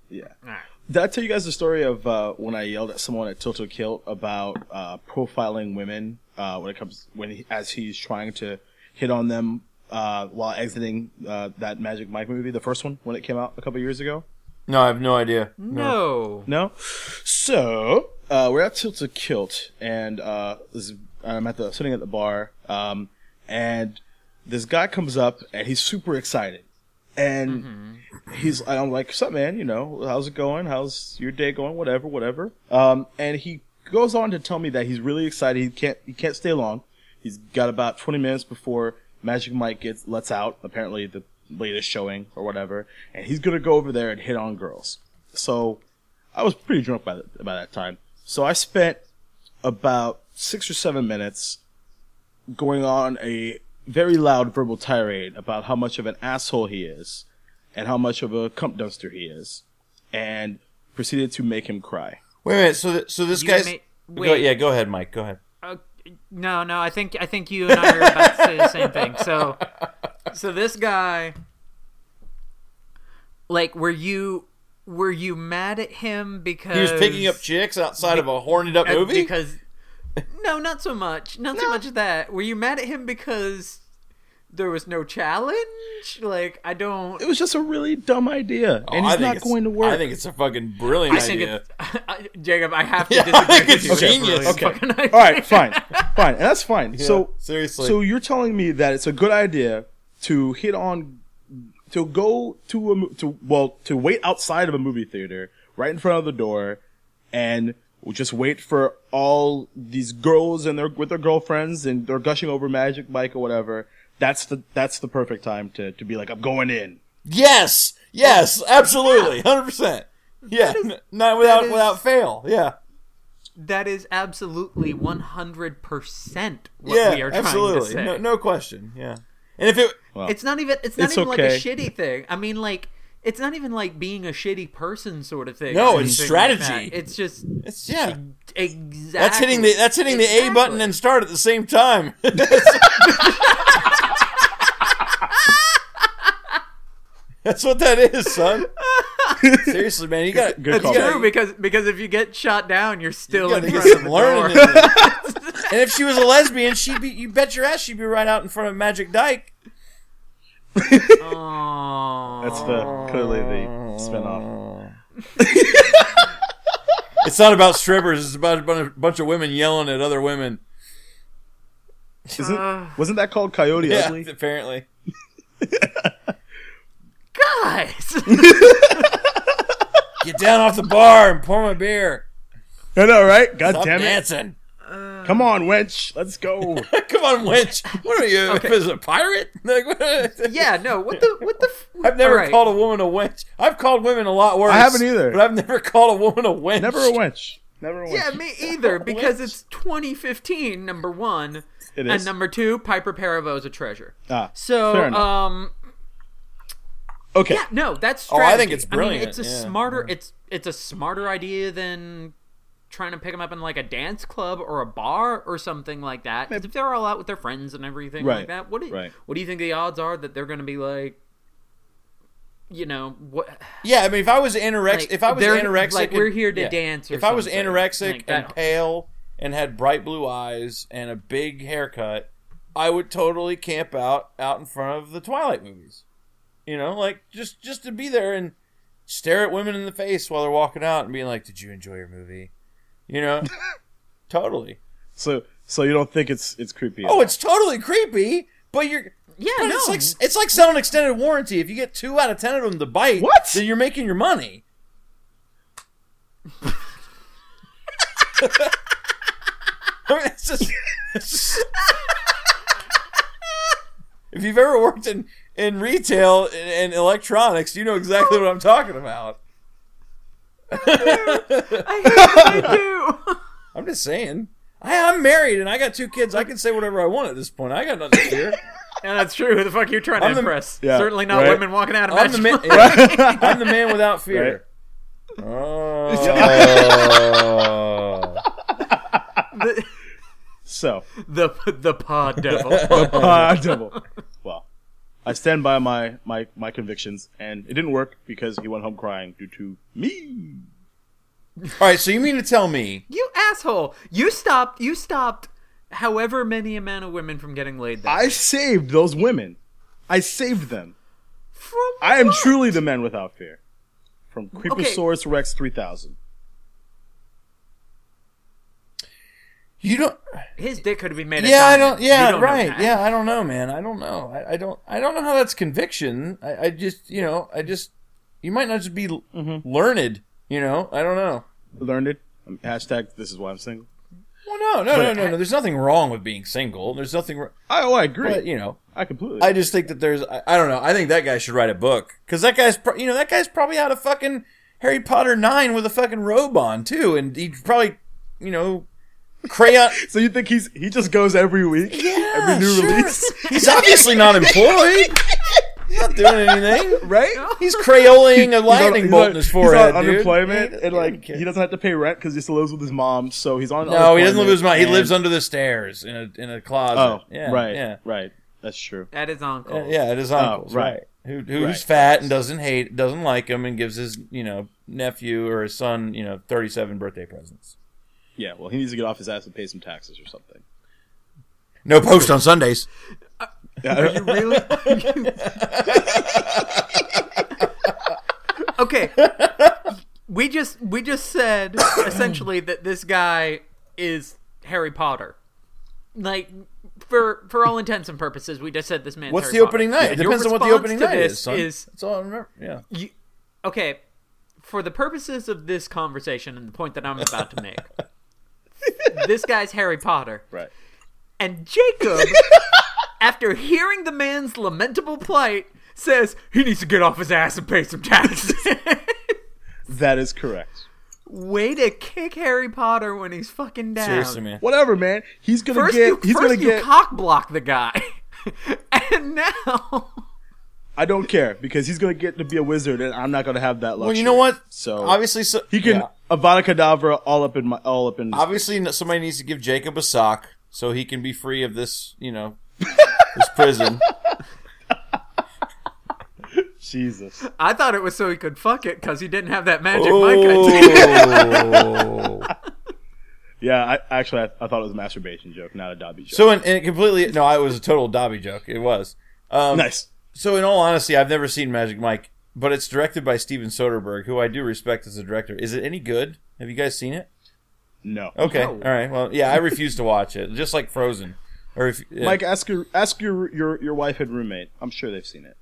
Yeah. Alright. Did I tell you guys the story of uh, when I yelled at someone at Tilted Kilt about uh, profiling women uh, when it comes when he, as he's trying to hit on them uh, while exiting uh, that Magic Mike movie, the first one when it came out a couple years ago? No, I have no idea. no. No. So uh, we're at Tilted Kilt, and uh, this, I'm at the sitting at the bar, um, and this guy comes up and he's super excited, and he's I'm like, "What's up, man? You know, how's it going? How's your day going? Whatever, whatever." Um, and he goes on to tell me that he's really excited. He can't he can't stay long. He's got about 20 minutes before Magic Mike gets lets out. Apparently, the latest showing or whatever, and he's gonna go over there and hit on girls. So I was pretty drunk by, the, by that time. So I spent about six or seven minutes going on a very loud verbal tirade about how much of an asshole he is and how much of a cump dumpster he is, and proceeded to make him cry. Wait a minute. So, th- so this You guy's. may- go, yeah, go ahead, Mike. Go ahead. Uh, no, no. I think I think you and I are about to say the same thing. So, [laughs] so this guy, like, were you were you mad at him because He was picking up chicks outside of a horned up movie. Because no, not so much. Not so much that. Were you mad at him because there was no challenge? Like, I don't. It was just a really dumb idea, Oh, and I he's think not it's- going to work. I think it's a fucking brilliant I think idea. it's [laughs] I, Jacob. I have to Yeah, disagree I think with it's you. genius. It's a Okay. [laughs] All right, fine, fine, and that's fine. so seriously. so you're telling me that it's a good idea to hit on, to go to a to well to wait outside of a movie theater right in front of the door, and just wait for all these girls and their with their girlfriends and they're gushing over Magic Mike or whatever. That's the that's the perfect time to to be like I'm going in. Yes, yes, absolutely, hundred percent. Yeah, n- not without is- without fail. Yeah, That is absolutely one hundred percent what yeah, we are trying absolutely, to say. no, no question. Yeah, and if it, Well, It's not even. It's not It's even like a shitty thing. I mean, like it's not even like being a shitty person sort of thing. No, it's anything like strategy. it's just it's yeah, exactly. that's hitting the that's hitting the A button and start at the same time. [laughs] That's what that is, son. Seriously, man, you got Good It's call. true because because if you get shot down, you're still You in gotta get front of some the learning. door. [laughs] and if she was a lesbian, she'd be. You bet your ass she'd be right out in front of Magic Dyke. Aw. [laughs] That's the clearly the spinoff. [laughs] It's not about strippers. It's about a bunch of, bunch of women yelling at other women. Isn't, uh. wasn't that called Coyote Yeah, Ugly? apparently. guys. [laughs] Get down off the bar and pour my beer. I know, right? God Stop damn it! dancing. Come on, wench, let's go. [laughs] Come on, wench. What are you? [laughs] Is it a pirate? [laughs] Like, Yeah, no. What the what the? f- I've never All right. called a woman a wench. I've called women a lot worse. I haven't either. But I've never called a woman a wench. Never a wench. Never a wench. Yeah, me either. Because it's 2015. Number one, It and number two, Piper Perabo is a treasure. Ah, So, um, okay. yeah, no, that's Oh. I think it's I mean, brilliant, it's a yeah. smarter. It's it's a smarter idea than trying to pick them up in like a dance club or a bar or something like that. if they're all out with their friends and everything Right, like that, what do you, right. what do you think the odds are that they're going to be like? You know what? Yeah, I mean, if I was anorexic, Like, if I was anorexic, like, we're here to yeah. dance or if I was anorexic like and pale and had bright blue eyes and a big haircut, I would totally camp out out in front of the Twilight movies. You know, like just just to be there and stare at women in the face while they're walking out and being like, "Did you enjoy your movie?" You know, [laughs] totally. So, so you don't think it's it's creepy? Oh, it's totally creepy, but you're. Yeah, But no. it's like it's like selling extended warranty. If you get two out of ten of them to bite, What? Then you're making your money. [laughs] I mean, it's just, it's just- [laughs] if you've ever worked in, in retail and, and electronics, you know exactly what I'm talking about. I do. [laughs] I'm just saying. I, I'm married and I got two kids. I can say whatever I want at this point. I got nothing to fear. Yeah, that's true. Who the fuck are you trying to I'm the- impress? Yeah, Certainly not right. women walking out of I'm the man. [laughs] Yeah, I'm the man without fear. Oh. [laughs] the, so. the the pod devil. Ah, devil. Well, I stand by my, my my convictions, and it didn't work because he went home crying due to me. All right, so you mean to tell me you asshole! You stopped. You stopped. However many amount of women from getting laid. That I saved those women. I saved them. from I am what? truly the man without fear. From Creeposaurus Rex 3000. You don't? His dick could have been made. of Yeah, I don't. Yeah, don't right. Yeah, I don't know, man. I don't know. I, I don't. I don't know how that's conviction. I, I just, you know, I just. You might not just be l learned. You know, I don't know. Learned. Um, hashtag this is why I'm single. Well, no, no, no, no, no. There's nothing wrong with being single. There's nothing. wr- I, oh, I agree. But you know, I completely. I just think that there's. I, I don't know. I think that guy should write a book because that guy's. Pro- you know, that guy's probably out of fucking Harry Potter nine with a fucking robe on too, and he probably, you know, crayon. [laughs] so you think he's he just goes every week? Yeah, every new sure. release, [laughs] He's obviously not employed. He's not doing anything. right? He's crayoling a He's on- lightning bolt on- in his he's forehead. on dude. unemployment, He- and like doesn't he doesn't have to pay rent because he still lives with his mom. So he's on. No, he doesn't live with his mom. He lives under the stairs in a in a closet. Oh, yeah, right, Yeah, right. That's true. At his uncle. Uh, yeah. At his oh, uncle's, right. right? Who who's Right. fat and doesn't hate, doesn't like him, and gives his you know nephew or his son you know thirty seven birthday presents. Yeah. Well, he needs to get off his ass and pay some taxes or something. No post on Sundays. [laughs] Are you really? [laughs] okay. We just we just said essentially that this guy is Harry Potter. Like for for all intents and purposes, we just said this man. What's Harry the opening Potter. night? It depends on what the opening night is. Son. is That's all I remember. Yeah. you, okay. For the purposes of this conversation and the point that I'm about to make, this guy's Harry Potter. Right. And Jacob, [laughs] after hearing the man's lamentable plight, says he needs to get off his ass and pay some taxes. [laughs] That is correct. Way to kick Harry Potter when he's fucking down. Seriously, man. Whatever, man. He's gonna First, get. you, he's first gonna you get. cock block the guy, [laughs] and now I don't care because he's gonna get to be a wizard, and I'm not gonna have that luxury. Well, you know what? So Obviously, so, he can yeah. Avada Kedavra all up in my all up in. Obviously, somebody needs to give Jacob a sock so he can be free of this, you know, [laughs] this prison. Jesus. I thought it was so he could fuck it because he didn't have that magic mic. I Oh. [laughs] Yeah, I actually I, I thought it was a masturbation joke, not a Dobby joke. so, in, in completely, no, it was a total Dobby joke. It was. Um, nice. So, in all honesty, I've never seen Magic Mike, but it's directed by Steven Soderbergh, who I do respect as a director. Is it any good? Have you guys seen it? No. Okay, No. all right. Well, yeah, I refuse to watch it, just like Frozen. Or if yeah. Mike, ask your ask your your your wife and roommate. I'm sure they've seen it.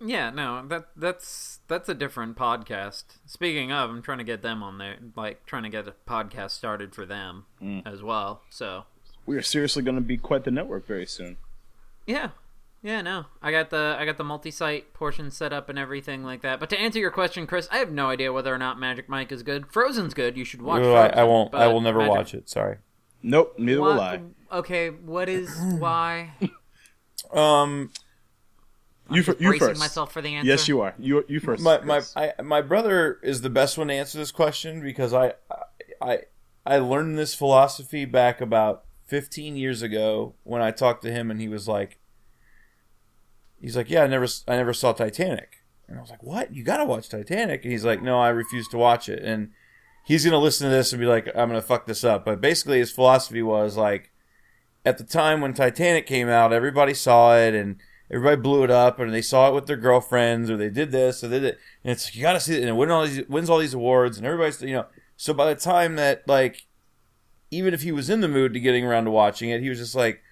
Yeah, no, that that's that's a different podcast. Speaking of, I'm trying to get them on there, like trying to get a podcast started for them mm. as well. So We are seriously going to be quite the network very soon. yeah, yeah, no, I got the I got the multi-site portion set up and everything like that. But to answer your question, Chris, I have no idea whether or not Magic Mike is good. Frozen's good. You should watch. Ooh, I, Frozen, I won't. I will never Magic- watch it. Sorry. Nope, neither will I. Okay, what is [clears throat] why? Um, You, fir- you first. myself for the answer. Yes, you are. You you first. my my I, my brother is the best one to answer this question because I I I learned this philosophy back about 15 years ago when I talked to him and he was like he's like yeah I never I never saw Titanic. And I was like what? You got to watch Titanic? And he's like no I refuse to watch it. And he's to listen to this and be like I'm to fuck this up. But basically his philosophy was like at the time when Titanic came out everybody saw it and everybody blew it up and they saw it with their girlfriends or they did this or they did it and it's like you gotta see it. And it win all these, wins all these awards and everybody's you know so by the time that like even if he was in the mood to getting around to watching it he was just like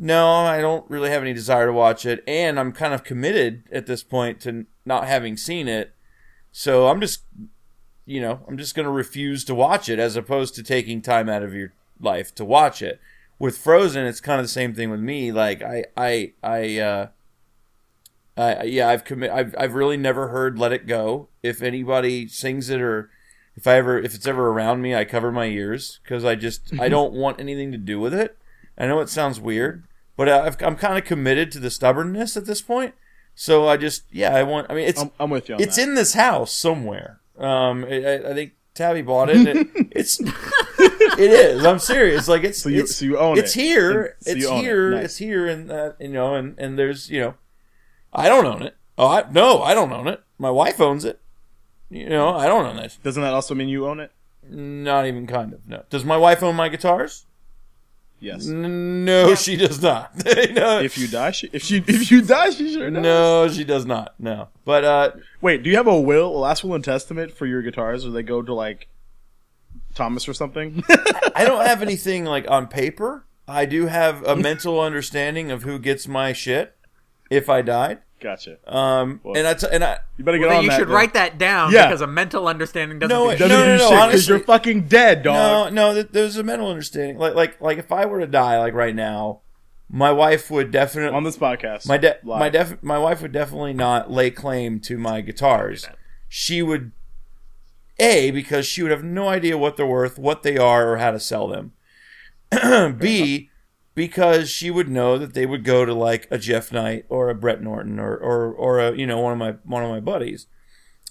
no i don't really have any desire to watch it and i'm kind of committed at this point to not having seen it so i'm just you know i'm just gonna refuse to watch it as opposed to taking time out of your life to watch it with Frozen, it's kind of the same thing with me. Like I, I, I, uh, I yeah, I've commit. I've, I've really never heard "Let It Go." If anybody sings it, or if I ever, if it's ever around me, I cover my ears because I just, I don't want anything to do with it. I know it sounds weird, but I've, I'm kind of committed to the stubbornness at this point. So I just, yeah, I want. I mean, it's I'm, I'm with you. On it's that. in this house somewhere. Um, I, I I think Tabby bought it. it [laughs] it's it is. I'm serious. Like it's So you- it's, so you own it's it. here. So it's own it. here. Nice. It's here, and uh, you know, and and there's you know, I don't own it. Oh, I, no, I don't own it. My wife owns it. You know, I don't own it. Doesn't that also mean you own it? Not even kind of. No. Does my wife own my guitars? Yes. N- No, she does not. [laughs] no, If you die, she, if she [laughs] if you die, she sure does. no, she does not. No, but uh, Wait, do you have a will, a last will and testament for your guitars, or they go to like Thomas or something? [laughs] I don't have anything like on paper. I do have a mental understanding of who gets my shit if I died. Gotcha. Um, Well, and I t- and I You better get Well, then on you that. should then. write that down Yeah. because a mental understanding doesn't. No, do it- Doesn't No, do no, no, shit 'cause honestly- you're fucking dead, dog. no no there's a mental understanding. Like like like if I were to die like right now, my wife would definitely On this podcast, my de- live. my def- my wife would definitely not lay claim to my guitars. She would a because she would have no idea what they're worth, what they are, or how to sell them. [clears throat] B because she would know that they would go to like a Jeff Knight or a Brett Norton or or or a you know one of my one of my buddies.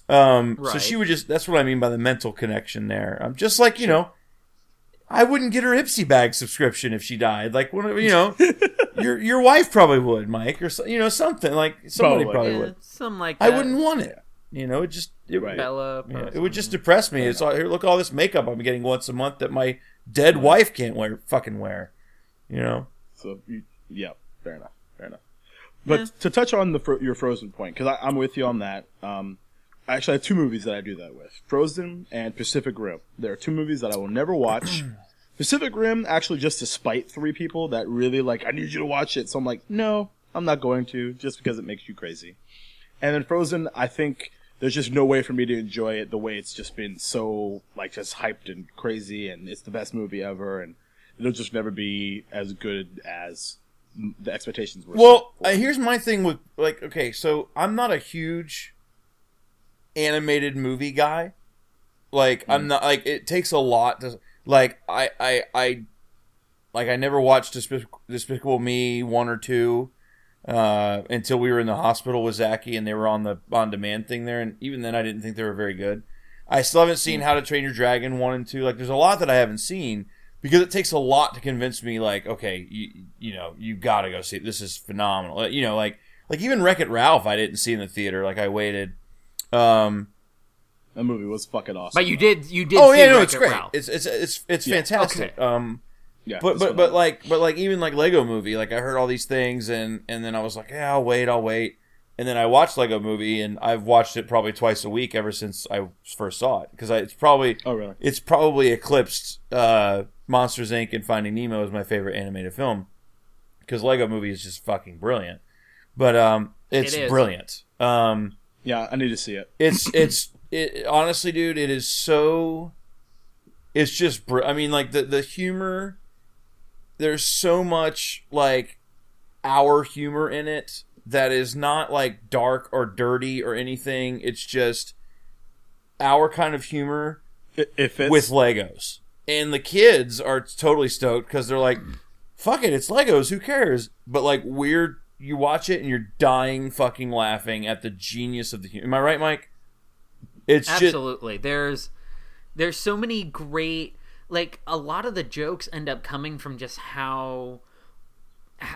Um, So she would just that's what I mean by the mental connection there. I'm just like you know. I wouldn't get her Ipsy bag subscription if she died. Like, one you know, [laughs] your your wife probably would, Mike, or so- you know something like somebody Probably. probably Yeah, would. something like I wouldn't want it. You know, it just it, Right. Bella. yeah, it would just depress me. It's all here. Look, all this makeup I'm getting once a month that my dead wife can't wear, fucking wear. You know, So you, yeah, fair enough, fair enough. But to touch on the your Frozen point, because I'm with you on that. Um, I actually have two movies that I do that with: Frozen and Pacific Rim. There are two movies that I will never watch. [clears throat] Pacific Rim, actually, just to spite three people that really like, I need you to watch it. So I'm like, no, I'm not going to, just because it makes you crazy. And then Frozen, I think there's just no way for me to enjoy it the way it's just been so like just hyped and crazy, and it's the best movie ever, and it'll just never be as good as the expectations were. Well, uh, here's my thing with like, okay, so I'm not a huge animated movie guy. Like, I'm not like it takes a lot to like I I I like I never watched Despic- Despicable Me one or two uh, until we were in the hospital with Zachy and they were on the on demand thing there, and even then I didn't think they were very good. I still haven't seen How to Train Your Dragon one and two. Like, there's a lot that I haven't seen because it takes a lot to convince me. Like, okay, you you know, you got to go see it. This is phenomenal. You know, like like even Wreck It Ralph, I didn't see in the theater. Like, I waited. Um, that movie was fucking awesome. But you did. You did. oh see yeah, no, Wreck-It it's great. Ralph. It's it's it's it's Yeah, fantastic. Um, yeah, but it's but but like but like even like Lego Movie, like I heard all these things and and then I was like, yeah, I'll wait, I'll wait. And then I watched Lego Movie, and I've watched it probably twice a week ever since I first saw it because I, it's probably oh really? it's probably eclipsed uh, Monsters Inc. and Finding Nemo is my favorite animated film because Lego Movie is just fucking brilliant. But um, it's It is. brilliant. Um, Yeah, I need to see it. it's it's it, honestly, dude, it is so. It's just, br- I mean, like the the humor. There's so much like our humor in it that is not like dark or dirty or anything. It's just our kind of humor I- If it's with Legos. And the kids are totally stoked because they're like, fuck it, it's Legos, who cares? But like, weird, you watch it and you're dying fucking laughing at the genius of the. Am I right, Mike? It's just, Absolutely. There's there's so many great like a lot of the jokes end up coming from just how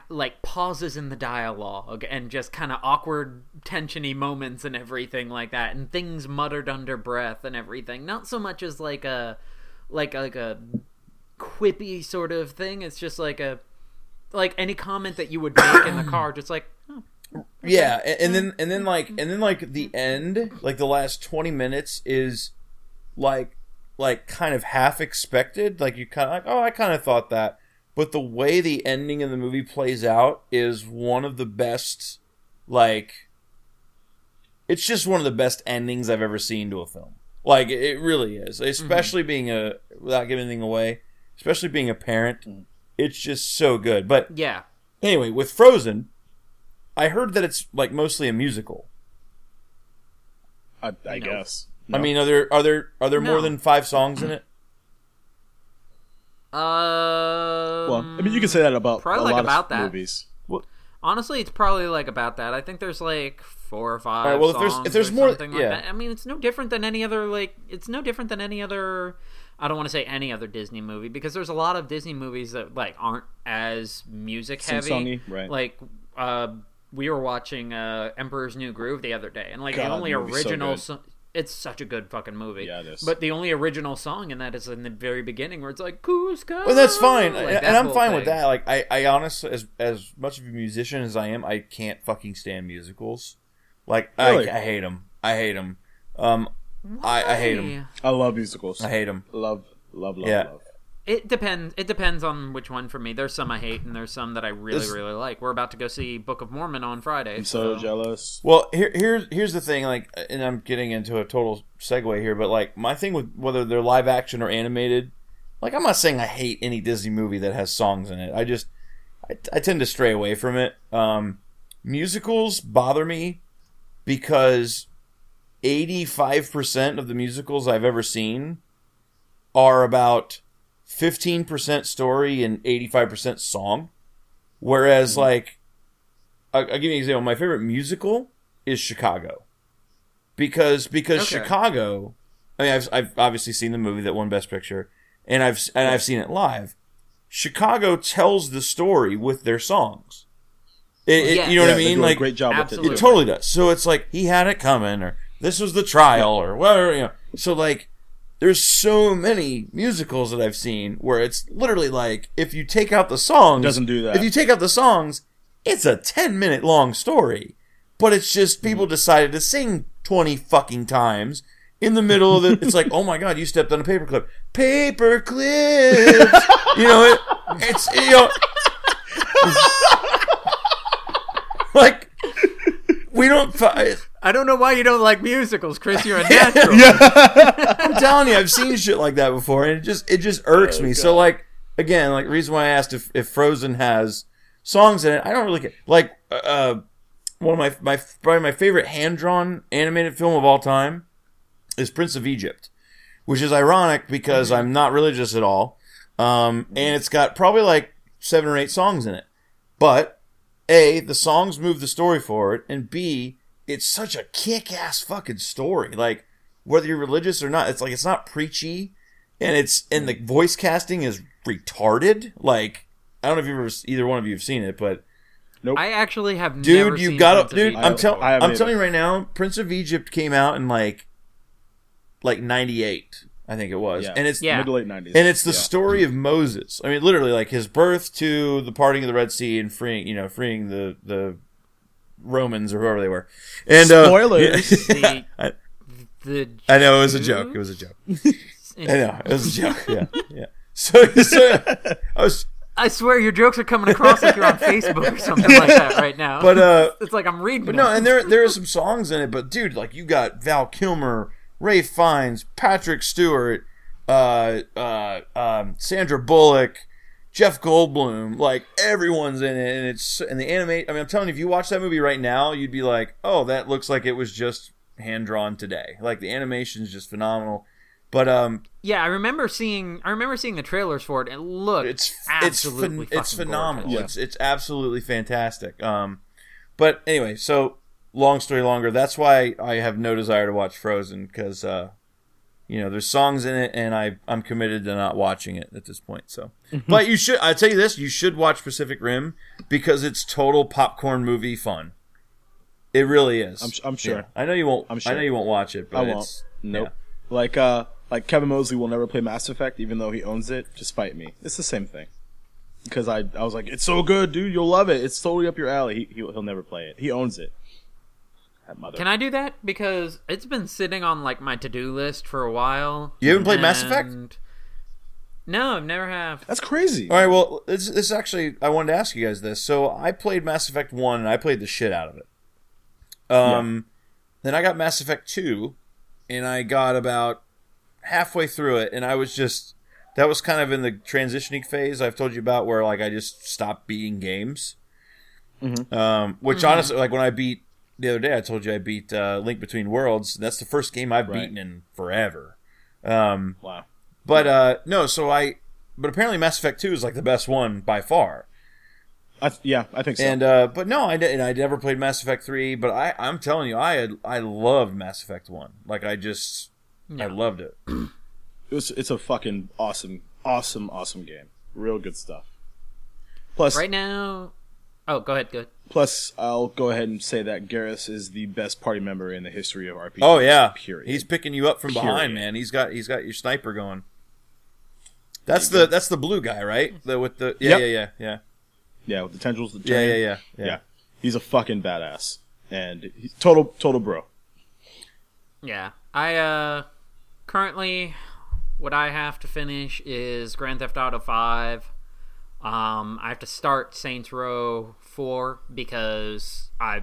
like pauses in the dialogue and just kind of awkward tensiony moments and everything like that and things muttered under breath and everything not so much as like a like like a quippy sort of thing it's just like a like any comment that you would make in the [clears throat] car just like oh, yeah, and, and then and then mm-hmm. like and then like the end, like the last twenty minutes is like like kind of half expected. Like you kind of like, oh, I kind of thought that, but the way the ending of the movie plays out is one of the best. Like, it's just one of the best endings I've ever seen to a film. Like it really is, especially being a without giving anything away, especially being a parent. It's just so good. But yeah Anyway, with Frozen, I heard that it's like mostly a musical. I, I No. guess. I mean, are there are there are there more than five songs in it? um well, I mean, you can say that about probably a like lot about of that. movies. Honestly, it's probably like about that. I think there's like four or five. All right, well, if there's- if there's more- something like yeah. that. I mean, it's no different than any other. Like, it's no different than any other. I don't want to say any other Disney movie because there's a lot of Disney movies that like aren't as music heavy. Right. Like, uh, we were watching uh, Emperor's New Groove the other day, and like the God, only the movie's original. so- it's such a good fucking movie. Yeah, it is. But the only original song in that is in the very beginning, where it's like Kuzco. Well, that's fine, like and, that and I'm fine with that. Like, I, I honestly, as as much of a musician as I am, I can't fucking stand musicals. Like, Really? I, I hate them. I hate them. Um, I, I hate them. I love musicals. I hate them. love, love, love, Yeah. love. It depends. It depends on which one for me. There's some I hate, and there's some that I really, This- really like. We're about to go see Book of Mormon on Friday. I'm so jealous. Well, here, here's here's the thing. Like, and I'm getting into a total segue here, but like, my thing with whether they're live action or animated, like, I'm not saying I hate any Disney movie that has songs in it. I just, I, I tend to stray away from it. Um, musicals bother me because 85% of the musicals I've ever seen are about 15% story and 85% song. Whereas, mm-hmm. like, I'll, I'll give you an example. My favorite musical is Chicago, because because Okay. Chicago. I mean, I've I've obviously seen the movie that won Best Picture, and I've and I've seen it live. Chicago tells the story with their songs. It, it- Yes. you know what I mean? do a Like great job with Absolutely. it. it totally does. So it's like he had it coming, or this was the trial, or whatever. You know. So like, there's so many musicals that I've seen where it's literally like, if you take out the songs, Doesn't do that. If you take out the songs, it's a ten minute long story, but it's just Mm-hmm. people decided to sing twenty fucking times. In the middle of it. [laughs] it's like, oh my god, you stepped on a paperclip. Paperclips. [laughs] you know, it, it's you know, [laughs] [laughs] like we don't. fi- I don't know why you don't like musicals, Chris. You're a [laughs] natural. [laughs] I'm telling you, I've seen shit like that before, and it just it just irks Oh, me. So like again, like reason why I asked if, if Frozen has songs in it, I don't really care. Like uh, one of my my probably my favorite hand drawn animated film of all time is Prince of Egypt, which is ironic because I'm not religious at all, um, and it's got probably like seven or eight songs in it, but a the songs move the story forward, and b it's such a kick ass fucking story. Like whether you're religious or not, it's like it's not preachy, and it's and the voice casting is retarded. Like I don't know if you ever either one of you have seen it, but I actually have dude, never you seen got Prince to, dude. I'm telling, I haven't I'm telling you right now, Prince of Egypt came out in like, like '98, I think it was, Yeah. and it's Yeah. Mid to late nineties. and it's the yeah. story of Moses. I mean, literally, like his birth to the parting of the Red Sea and freeing, you know, freeing the the Romans or whoever they were. And uh, Spoilers. [laughs] The- I, the I know it was a joke. It was a joke. [laughs] I know it was a joke. [laughs] Yeah, yeah. So, so I was I swear your jokes are coming across like you're on Facebook or something like that right now. But uh, it's like I'm reading. but no, and there there are some songs in it. But dude, like you got Val Kilmer, Ralph Fiennes, Patrick Stewart, uh, uh, um, Sandra Bullock, Jeff Goldblum. Like everyone's in it, and it's and the animate. I mean, I'm telling you, if you watch that movie right now, you'd be like, oh, that looks like it was just hand drawn today. Like the animation is just phenomenal. But um, yeah, I remember seeing. I remember seeing the trailers for it. and It looked it's absolutely it's phen- it's phenomenal. gorgeous. It's it's absolutely fantastic. Um, but anyway, so long story longer. That's why I have no desire to watch Frozen because uh, you know there's songs in it, and I I'm committed to not watching it at this point. So, but you should. I tell you this: you should watch Pacific Rim because it's total popcorn movie fun. It really is. I'm- I'm sure. Yeah. I know you won't. I'm I know sure. you won't watch it, but I won't. it's Nope. yeah. Like uh, like Kevin Mosley will never play Mass Effect, even though he owns it, to spite me. It's the same thing. Because I, I was like, it's so good, dude. You'll love it. It's totally up your alley. He, he'll, he'll never play it. He owns it. That mother. Can I do that? Because it's been sitting on like my to do list for a while. You haven't played Mass Effect? No, I've never have. That's crazy. All right, well, this, this is actually I wanted to ask you guys this. So I played Mass Effect One, and I played the shit out of it. Um, then I got Mass Effect Two, and I got about halfway through it, and I was just that was kind of in the transitioning phase I've told you about, where like I just stopped beating games. Um, which honestly, like when I beat the other day, I told you I beat uh, Link Between Worlds. That's the first game I've Right. beaten in forever. Um, Wow. but uh, no, so I. But apparently, Mass Effect Two is like the best one by far. I th- yeah, I think so. And uh, but no, I didn't. I never played Mass Effect Three. But I, I'm telling you, I had, I loved Mass Effect One. Like I just, I loved it. [clears throat] it was, it's a fucking awesome, awesome, awesome game. Real good stuff. Plus, Right now. Oh, go ahead. Good. plus, I'll go ahead and say that Garrus is the best party member in the history of RPGs. Oh yeah, Period. he's picking you up from behind, man. He's got, he's got your sniper going. That's the, that's the blue guy, right? The with the, yeah, Yep. yeah, yeah, yeah, yeah, with the tendrils. The yeah, yeah, yeah, yeah. yeah. He's a fucking badass, and he's total, total bro. Yeah. I uh currently what I have to finish is Grand Theft Auto 5. Um I have to start Saints Row 4 because I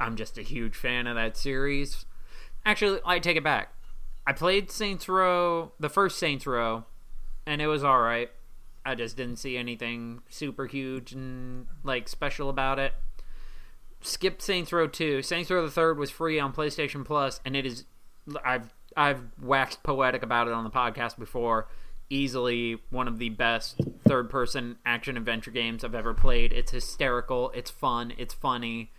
I'm just a huge fan of that series. Actually, I take it back. I played Saints Row, the first Saints Row, and it was all right. I just didn't see anything super huge and like special about it. Skipped Saints Row 2. Saints Row the 3rd was free on PlayStation Plus and it is I've I've waxed poetic about it on the podcast before. Easily one of the best third-person action adventure games I've ever played. It's hysterical, it's fun, it's funny.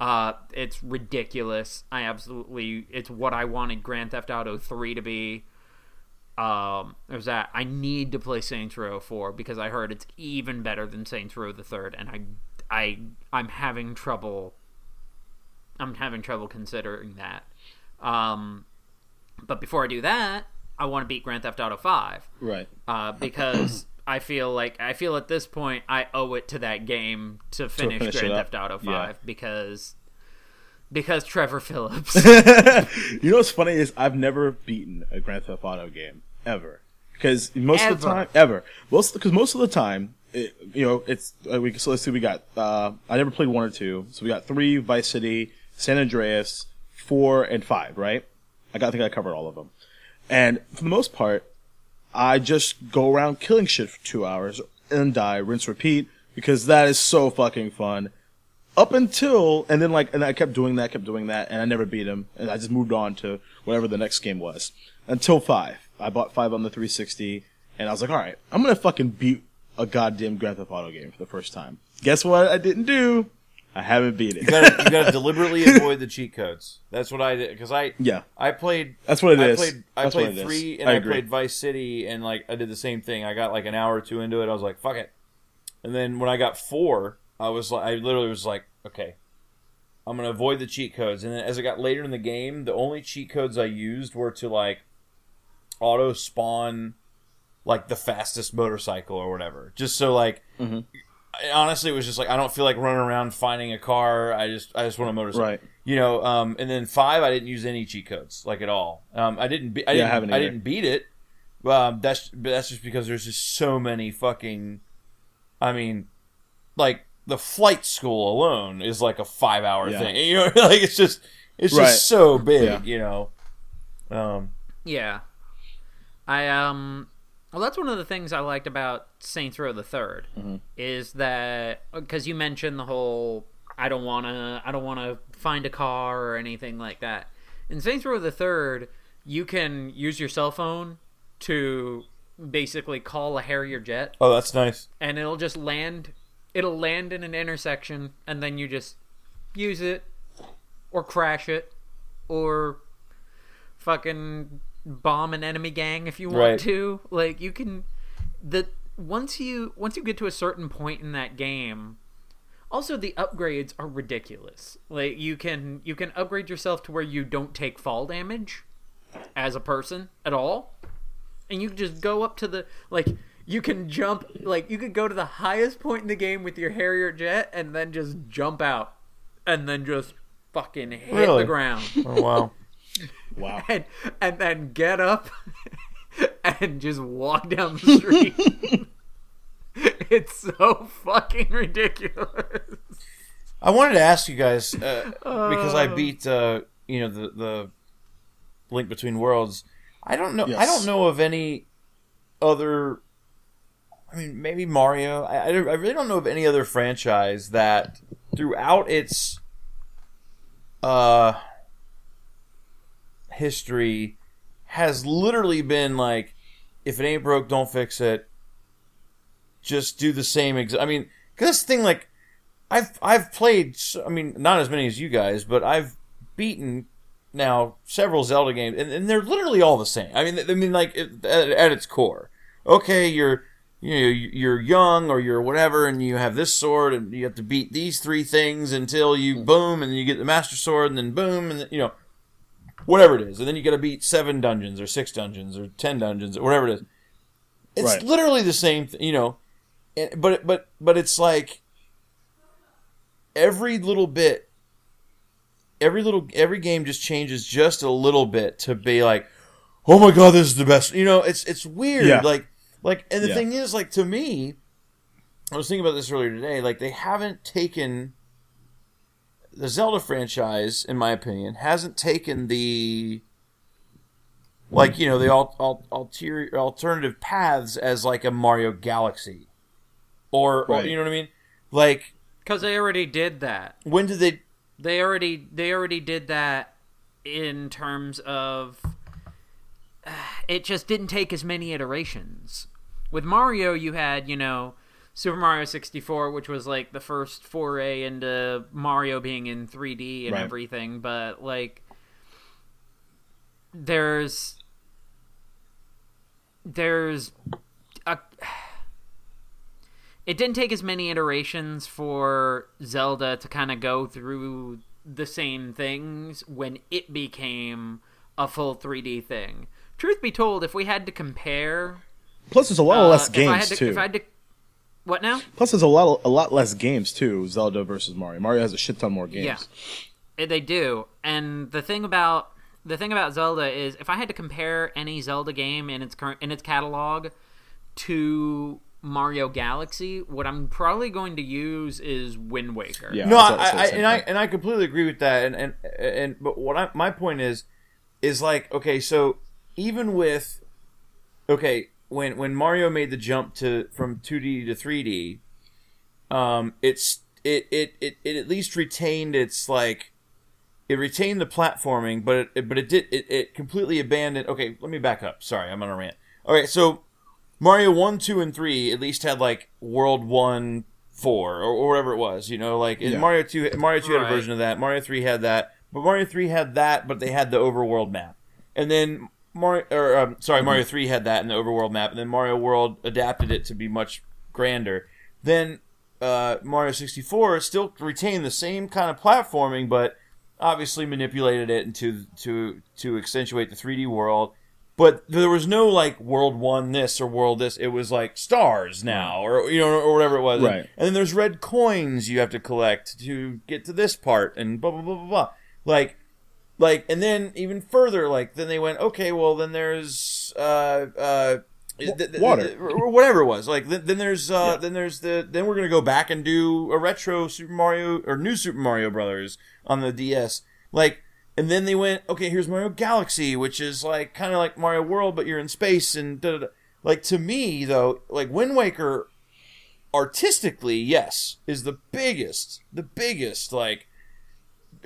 Uh, it's ridiculous. I absolutely, it's what I wanted Grand Theft Auto 3 to be. Um, there's that. I need to play Saints Row 4 because I heard it's even better than Saints Row the third, and I, I, I'm having trouble. I'm having trouble considering that. Um, but before I do that, I want to beat Grand Theft Auto 5 Right. uh, because I feel like I feel at this point I owe it to that game to finish, finish Grand. Theft Auto Five Yeah. because because Trevor Phillips. [laughs] You know what's funny is I've never beaten a Grand Theft Auto game ever because most of the time ever most because most of the time it, you know it's uh, we so let's see we got uh, I never played one or two so we got three Vice City San Andreas four and five right I got I think I covered all of them and for the most part I just go around killing shit for two hours and die rinse repeat because that is so fucking fun up until and then like and I kept doing that, kept doing that, and I never beat him, and I just moved on to whatever the next game was until five. I bought five on the 360, and I was like, all right, I'm gonna fucking beat a goddamn Grand Theft Auto game for the first time. Guess what? I didn't do. I haven't beat it. You gotta, you gotta [laughs] deliberately avoid the cheat codes. That's what I did because I yeah, I played that's what it I is. played I That's what played it is. three and I I, played Vice City and like I did the same thing. I got like an hour or two into it. I was like, fuck it. And then when I got four, I was like I literally was like, okay. I'm gonna avoid the cheat codes. And then as it got later in the game, the only cheat codes I used were to like auto spawn like the fastest motorcycle or whatever. Just so like Mm-hmm. Honestly it was just like I don't feel like running around finding a car. I just I just want a motorcycle. Right. You know, um, and then five, I didn't use any cheat codes like at all. Um, I didn't. Be- I Yeah, I didn't. haven't I didn't beat it. Um, that's that's just because there's just so many fucking I mean, like the flight school alone is like a five hour Yeah. thing. [laughs] You know, [laughs] like it's just it's Right. just so big. Yeah. You know. Um. Yeah. I um well that's one of the things I liked about Saints Row the 3rd Mm-hmm. is that cuz you mentioned the whole I don't want to I don't want to find a car or anything like that. In Saints Row the 3rd, you can use your cell phone to basically call a Harrier jet Oh, that's nice. and it'll just land it'll land in an intersection and then you just use it or crash it or fucking bomb an enemy gang if you want Right. to like you can the once you once you get to a certain point in that game also the upgrades are ridiculous like you can you can upgrade yourself to where you don't take fall damage as a person at all and you can just go up to the like you can jump like you could go to the highest point in the game with your Harrier jet and then just jump out and then just fucking hit Really? the ground Oh wow. [laughs] Wow. [laughs] and and then get up [laughs] and just walk down the street. [laughs] it's so fucking ridiculous. I wanted to ask you guys uh, because I beat uh, you know the the link between worlds. I don't know. I don't know of any other. I mean, maybe Mario. I, I I really don't know of any other franchise that throughout its uh history has literally been like, if it ain't broke, don't fix it. Just do the same. Ex- I mean, because this thing like I've I've played. I mean, not as many as you guys, but I've beaten now several Zelda games, and, and they're literally all the same. I mean, I mean, like it, at, at its core, okay, you're you know you're young or you're whatever, and you have this sword, and you have to beat these three things until you hmm. boom, and you get the Master Sword, and then boom, and then, you know whatever it is, and then you got to beat seven dungeons or six dungeons or ten dungeons or whatever it is. It's Right. literally the same, th- you know. And, but but but it's like every little bit every little every game just changes just a little bit to be like oh my god this is the best you know it's it's weird Yeah. like like and the Yeah. thing is like to me i was thinking about this earlier today like they haven't taken the zelda franchise in my opinion hasn't taken the like you know the al- al- alter- alternative paths as like a mario galaxy or, or you know what i mean like Because they already did that. when did they They already they already did that in terms of [sighs] it just didn't take as many iterations. With Mario you had, you know, Super Mario 64 which was like the first foray into Mario being in 3D and Right. everything, but like there's there's a it didn't take as many iterations for Zelda to kind of go through the same things when it became a full 3D thing. Truth be told, if we had to compare, Plus, there's a lot uh, less if I had games to, too. If I had to, what now? Plus, there's a lot, a lot less games too. Zelda versus Mario. Mario has a shit ton more games. Yeah. Eh, They do. And the thing about the thing about Zelda is if I had to compare any Zelda game in its current in its catalog to Mario Galaxy, what I'm probably going to use is Wind Waker. Yeah. No, I was about to I, I, the same and I and I completely agree with that. And and and but what I, my point is, is like okay, so even with okay, when when Mario made the jump to from 2D to 3D, um, it's it it it, it at least retained its like it retained the platforming, but it but it did it, it completely abandoned. Okay, let me back up. Sorry, I'm on a rant. All right, so Mario one, two, and three at least had like World One, Four, or, or whatever it was. You know, like Yeah. Mario two, Mario two had a version of that. Mario three had that, but Mario three had that, but they had the overworld map, and then Mario, or um, sorry, Mario three had that in the overworld map, and then Mario World adapted it to be much grander. Then uh, Mario sixty four still retained the same kind of platforming, but obviously manipulated it into to to accentuate the 3D world. But there was no like world one this or world this. It was like stars now, or you know, or whatever it was. Right. And then there's red coins you have to collect to get to this part, and blah blah blah blah blah. Like, like, and then even further, like then they went, okay, well then there's uh uh th- th- water. th- or whatever it was. Like th- then there's uh, Yeah. then there's the then we're gonna go back and do a retro Super Mario or new Super Mario Brothers on the DS. Like and then they went okay, here's Mario Galaxy, which is like kind of like Mario World, but you're in space and da, da, da. like to me though, like Wind Waker, artistically yes is the biggest, the biggest like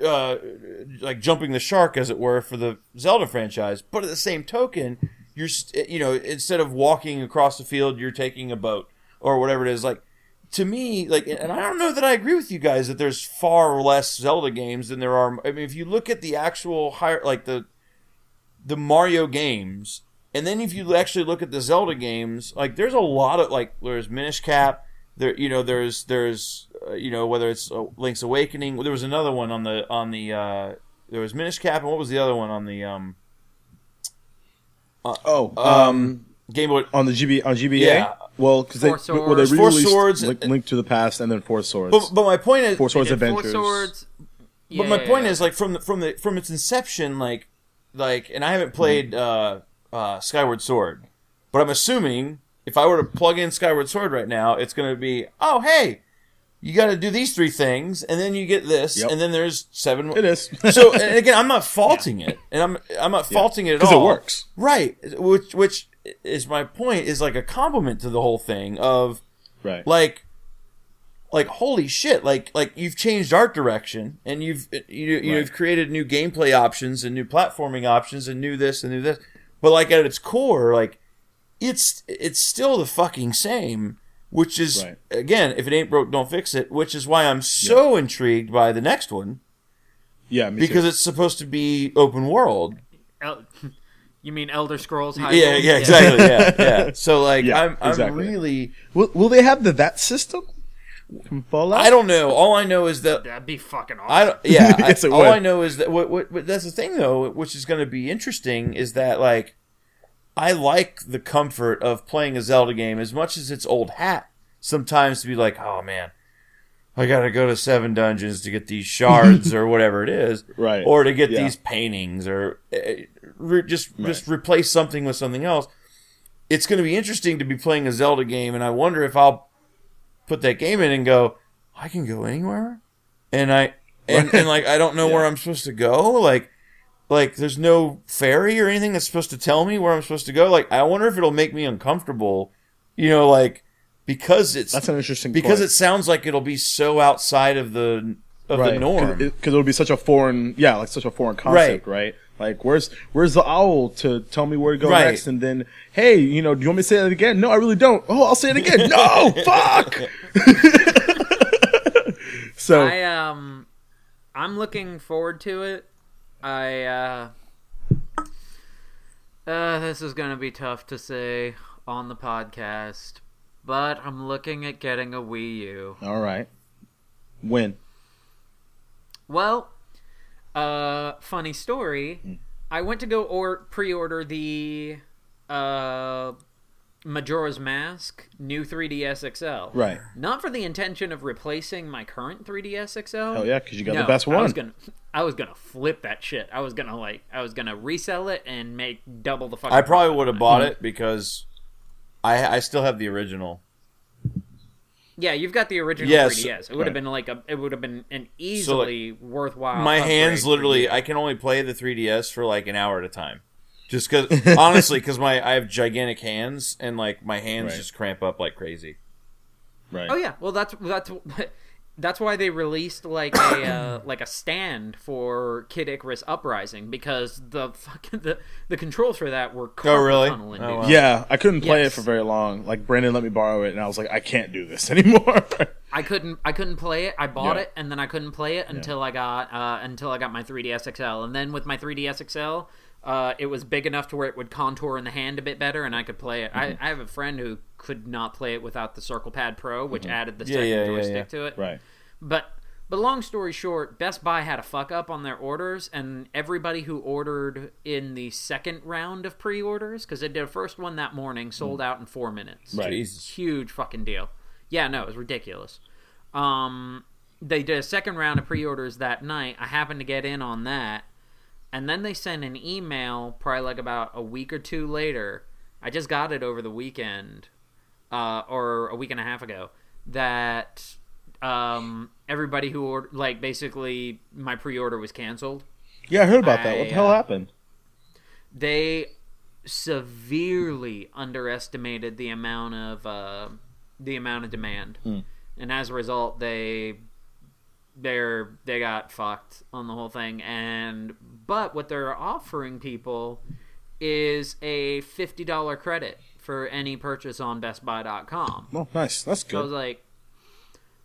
uh, like jumping the shark, as it were, for the Zelda franchise. But at the same token, you're st- you know instead of walking across the field, you're taking a boat or whatever it is. Like to me, like, and I don't know that I agree with you guys that there's far less Zelda games than there are. I mean, if you look at the actual higher, like the the Mario games, and then if you actually look at the Zelda games, like there's a lot of like there's Minish Cap. There, you know, there's there's you know whether it's uh, Link's Awakening. There was another one on the on the uh, there was Minish Cap, and what was the other one on the um Oh, um, um Game Boy? on the GB on GBA. Yeah. Well, because they Four well, they Swords. Four Swords. Link, Link to the Past and then Four Swords. But, but my point is, Four Swords Adventures. Four swords. But my Yeah. point is, like from the from the from its inception, like like, and I haven't played uh, uh, Skyward Sword, but I'm assuming if I were to plug in Skyward Sword right now, it's going to be, oh hey, you got to do these three things, and then you get this, Yep. and then there's seven. It is. [laughs] so, [laughs] and again, I'm not faulting it, and I'm I'm not faulting it at all. it works. right? Which which is my point is like a compliment to the whole thing of right. like like holy shit like like you've changed art direction and you've you, you've created new gameplay options and new platforming options and new this and new this but like at its core like it's it's still the fucking same which is Right. again if it ain't broke don't fix it which is why i'm so intrigued by the next one yeah, me because too. it's supposed to be open world El- [laughs] you mean Elder Scrolls? yeah Hyrule? yeah exactly yeah [laughs] yeah so like Yeah, i'm i'm exactly. really will, will they have the that system Fallout? i don't know all i know is that That'd be fucking awesome. I don't, yeah. [laughs] Yes, it all would. I know is that what, what, what that's the thing though, which is going to be interesting, is that like I like the comfort of playing a Zelda game as much as it's old hat. Sometimes to be like, oh man, I got to go to seven dungeons to get these shards [laughs] or whatever it is, Right. Or to get Yeah. these paintings or uh, just just replace something with something else. It's going to be interesting to be playing a Zelda game, and I wonder if I'll put that game in and go, I can go anywhere, and I and, and like I don't know [laughs] where I'm supposed to go. Like like there's no ferry or anything that's supposed to tell me where I'm supposed to go. Like I wonder if it'll make me uncomfortable. You know, like because it's That's an interesting because point. it sounds like it'll be so outside of the of the norm. because it, would be such a foreign, yeah, like such a foreign concept, right? Like, where's where's the owl to tell me where to go Right. next? And then, hey, you know, do you want me to say it again? No, I really don't. Oh, I'll say it again. no, [laughs] fuck. [laughs] so I um, I'm looking forward to it. I uh, uh, this is gonna be tough to say on the podcast, but I'm looking at getting a Wii U. all right, when? Well, uh, funny story. I went to go or pre-order the uh, Majora's Mask new 3DS XL. Right. Not for the intention of replacing my current 3DS XL. Hell yeah, because you got No, the best one. I was one. gonna, I was gonna flip that shit. I was gonna like, I was gonna resell it and make double the fucking. I probably would have bought it because I I still have the original. Yeah, you've got the original Yes, 3DS. It would have right. been like a, it would have been an easily worthwhile. My hands for literally you. I can only play the 3DS for like an hour at a time. Just cuz [laughs] honestly cuz my I have gigantic hands and like my hands Right. just cramp up like crazy. Right. Oh yeah, well that's that's [laughs] that's why they released like a uh, [coughs] like a stand for Kid Icarus Uprising because the fucking the, the controls for that were Oh, really? Oh, wow. Yeah, I couldn't play Yes. it for very long. Like Brandon let me borrow it, and I was like, I can't do this [laughs] anymore. I couldn't I couldn't play it. I bought Yeah. it and then I couldn't play it until I got uh, until I got my 3DS XL. And then with my 3DS XL, uh, it was big enough to where it would contour in the hand a bit better, and I could play it. Mm-hmm. I, I have a friend who could not play it without the Circle Pad Pro, which added the Mm-hmm. Yeah, second yeah, yeah, joystick yeah. to it. right. But but long story short, Best Buy had a fuck up on their orders, and everybody who ordered in the second round of pre-orders, because they did a first one that morning, sold out in four minutes. Right. Jesus. Huge fucking deal. Yeah, no, it was ridiculous. Um, they did a second round of pre-orders that night. I happened to get in on that, and then they sent an email, probably like about a week or two later, I just got it over the weekend, uh, or a week and a half ago. That um, everybody who ordered, like, basically, my pre-order was canceled. Yeah, I heard about that. What I, the hell uh, happened? They severely underestimated the amount of uh, the amount of demand, Hmm. and as a result, they they're they got fucked on the whole thing. And but what they're offering people is a fifty dollar credit for any purchase on BestBuy.com. Oh, nice. That's good. So I was like,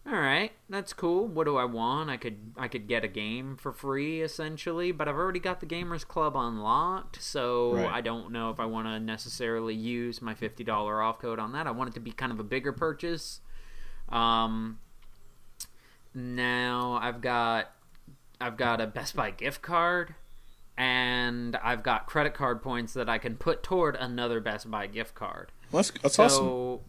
all right, that's cool. What do I want? I could I could get a game for free essentially, but I've already got the Gamers Club unlocked, so Right. I don't know if I want to necessarily use my fifty dollar off code on that. I want it to be kind of a bigger purchase. Um, now I've got I've got a Best Buy gift card. And I've got credit card points that I can put toward another Best Buy gift card. That's, that's So awesome.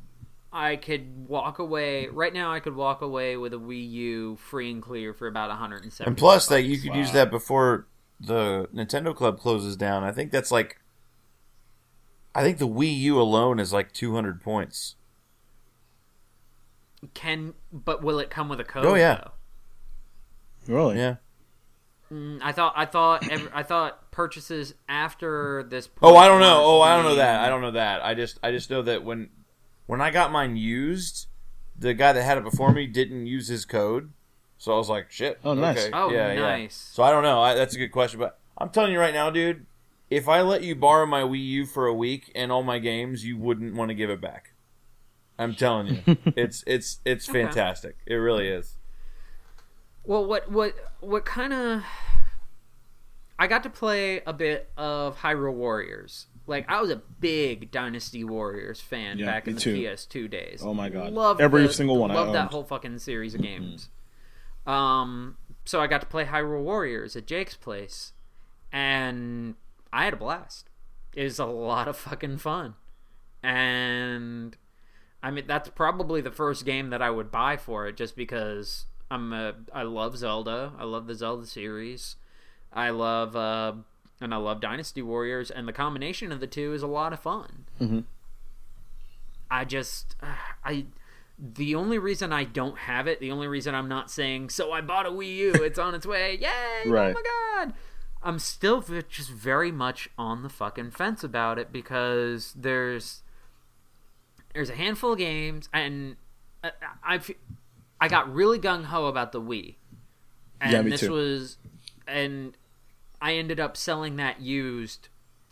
I could walk away right now. I could walk away with a Wii U free and clear for about 170. And plus, that you could Wow. use that before the Nintendo Club closes down. I think that's like, I think the Wii U alone is like 200 points. can but will it come with a code? Oh, yeah. though? Really? Yeah. Mm, I thought I thought every, I thought purchases after this. Oh, I don't know. weren't Oh, I don't know that. I don't know that. I just, I just know that when, when I got mine used, the guy that had it before me didn't use his code, so I was like, shit. Oh, nice. Okay. Oh, yeah, yeah. nice. So I don't know. I, that's a good question, but I'm telling you right now, dude. If I let you borrow my Wii U for a week and all my games, you wouldn't want to give it back. I'm telling you, [laughs] it's it's it's Okay. fantastic. It really is. Well, what what what kind of? I got to play a bit of Hyrule Warriors. Like I was a big Dynasty Warriors fan Yeah, back in the too. PS2 days. Oh my God. Loved Every the- single one I Loved that whole fucking series of games. Um, so I got to play Hyrule Warriors at Jake's place, and I had a blast. It was a lot of fucking fun, and I mean that's probably the first game that I would buy for it, just because I'm a I love Zelda. I love the Zelda series. I love uh, and I love Dynasty Warriors, and the combination of the two is a lot of fun. Mhm. I just I the only reason I don't have it, the only reason I'm not saying so I bought a Wii U, it's on its way, [laughs] yay! Right. Oh my god! I'm still just very much on the fucking fence about it because there's there's a handful of games and I I, f- I got really gung ho about the Wii, and Yeah, me this too. was and I ended up selling that used,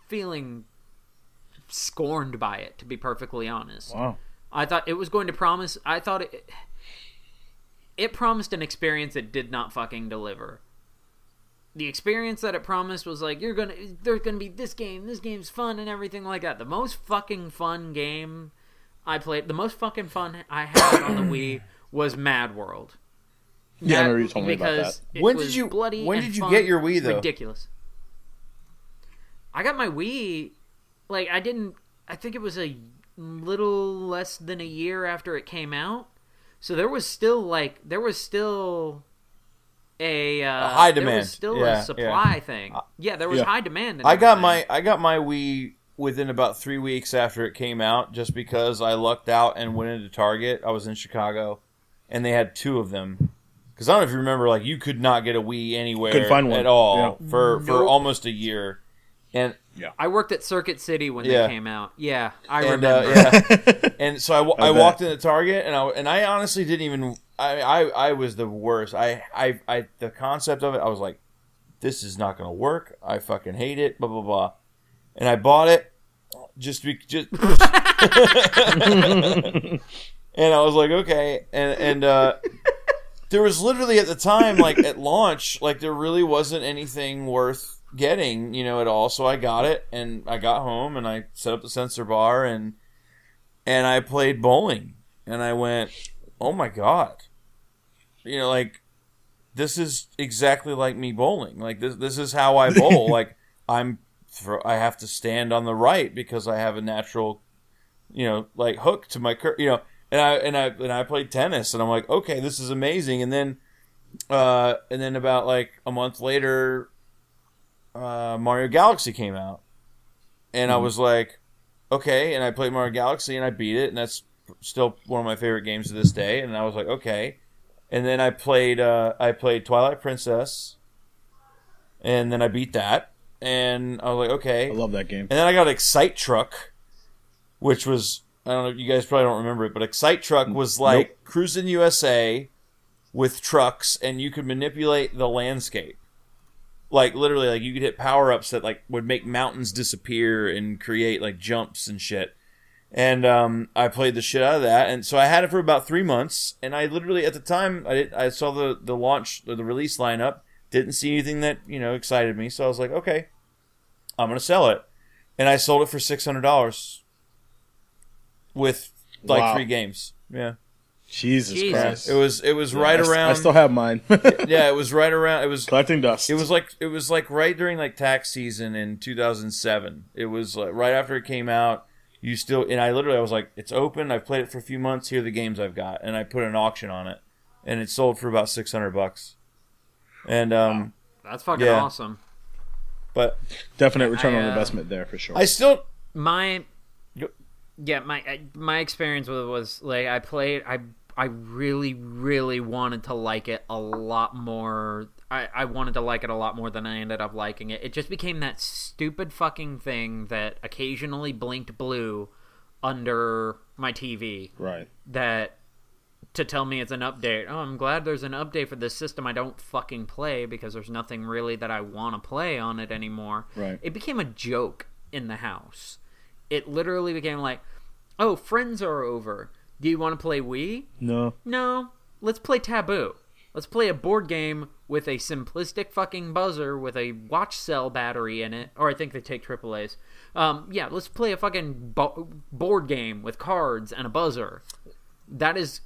feeling scorned by it. To be perfectly honest, Wow. I thought it was going to promise. I thought it. It promised an experience it did not fucking deliver. The experience that it promised was like you're gonna, there's gonna be this game, this game's fun and everything like that. The most fucking fun game I played, the most fucking fun I had on the [coughs] Wii was Mad World. Yeah, I remember you told me about because that. it When was did you- bloody when did you fun, get your Wii, though? Ridiculous. I got my Wii. Like I didn't. I think it was a little less than a year after it came out. So there was still like there was still a, uh, A high There demand. was still Yeah, a supply thing. Yeah, there was Yeah. high demand. I got my I got my Wii within about three weeks after it came out, just because I lucked out and went into Target. I was in Chicago, and they had two of them. Because I don't know if you remember, like you could not get a Wii anywhere Couldn't find one. at all for for Nope. almost a year. And I worked at Circuit City when Yeah. they came out. Yeah, I and remember. uh, yeah, [laughs] and so I, wa- I I bet. walked into Target and I and I honestly didn't even I, I I was the worst. I I I the concept of it I was like, this is not gonna work. I fucking hate it. Blah blah blah. And I bought it just be just. [laughs] [laughs] and I was like, okay, and and uh, [laughs] there was literally at the time, like at launch, like there really wasn't anything worth getting, you know, at all. So I got it, and I got home, and I set up the sensor bar, and and I played bowling, and I went, oh my god, you know, like this is exactly like me bowling. Like this, this is how I bowl. [laughs] like I'm, I have to stand on the right because I have a natural, you know, like hook to my cur, you know, and I and I and I played tennis, and I'm like, okay, this is amazing. And then, uh, and then about like a month later, uh, Mario Galaxy came out, and I was like, okay, and I played Mario Galaxy and I beat it, and that's still one of my favorite games to this day. And I was like, okay. And then I played uh, I played Twilight Princess, and then I beat that, and I was like, okay. I love that game. And then I got Excite Truck, which was I don't know. If you guys probably don't remember it, but Excite Truck was like Nope. Cruis'n USA with trucks, and you could manipulate the landscape. Like literally, like you could hit power ups that like would make mountains disappear and create like jumps and shit. And um, I played the shit out of that, and so I had it for about three months. And I literally, at the time, I did, I saw the the launch, the release lineup, didn't see anything that you know excited me. So I was like, okay, I'm gonna sell it, and I sold it for six hundred dollars with like Wow. three games. Yeah, Jesus, Jesus. Christ. it was it was right I, s- around. I still have mine. [laughs] yeah, it was right around. It was Collecting dust. it was like it was like right during like tax season in 2007. It was like right after it came out. You still and I literally I was like, it's open. I've played it for a few months. Here are the games I've got, and I put an auction on it, and it sold for about 600 bucks. And um, That's fucking Yeah. awesome. but definite return I, on uh, investment there for sure. I still My Go- yeah, my my experience with it was like I played I I really really wanted to like it a lot more. I, I wanted to like it a lot more than I ended up liking it. It just became that stupid fucking thing that occasionally blinked blue under my TV right. that to tell me it's an update. Oh, I'm glad there's an update for this system I don't fucking play because there's nothing really that I want to play on it anymore. Right. It became a joke in the house. It literally became like, "Oh, friends are over. Do you want to play Wii? No. No. Let's play Taboo. Let's play a board game with a simplistic fucking buzzer with a watch cell battery in it, or I think they take AAA's. Um, yeah, let's play a fucking bo- board game with cards and a buzzer. That is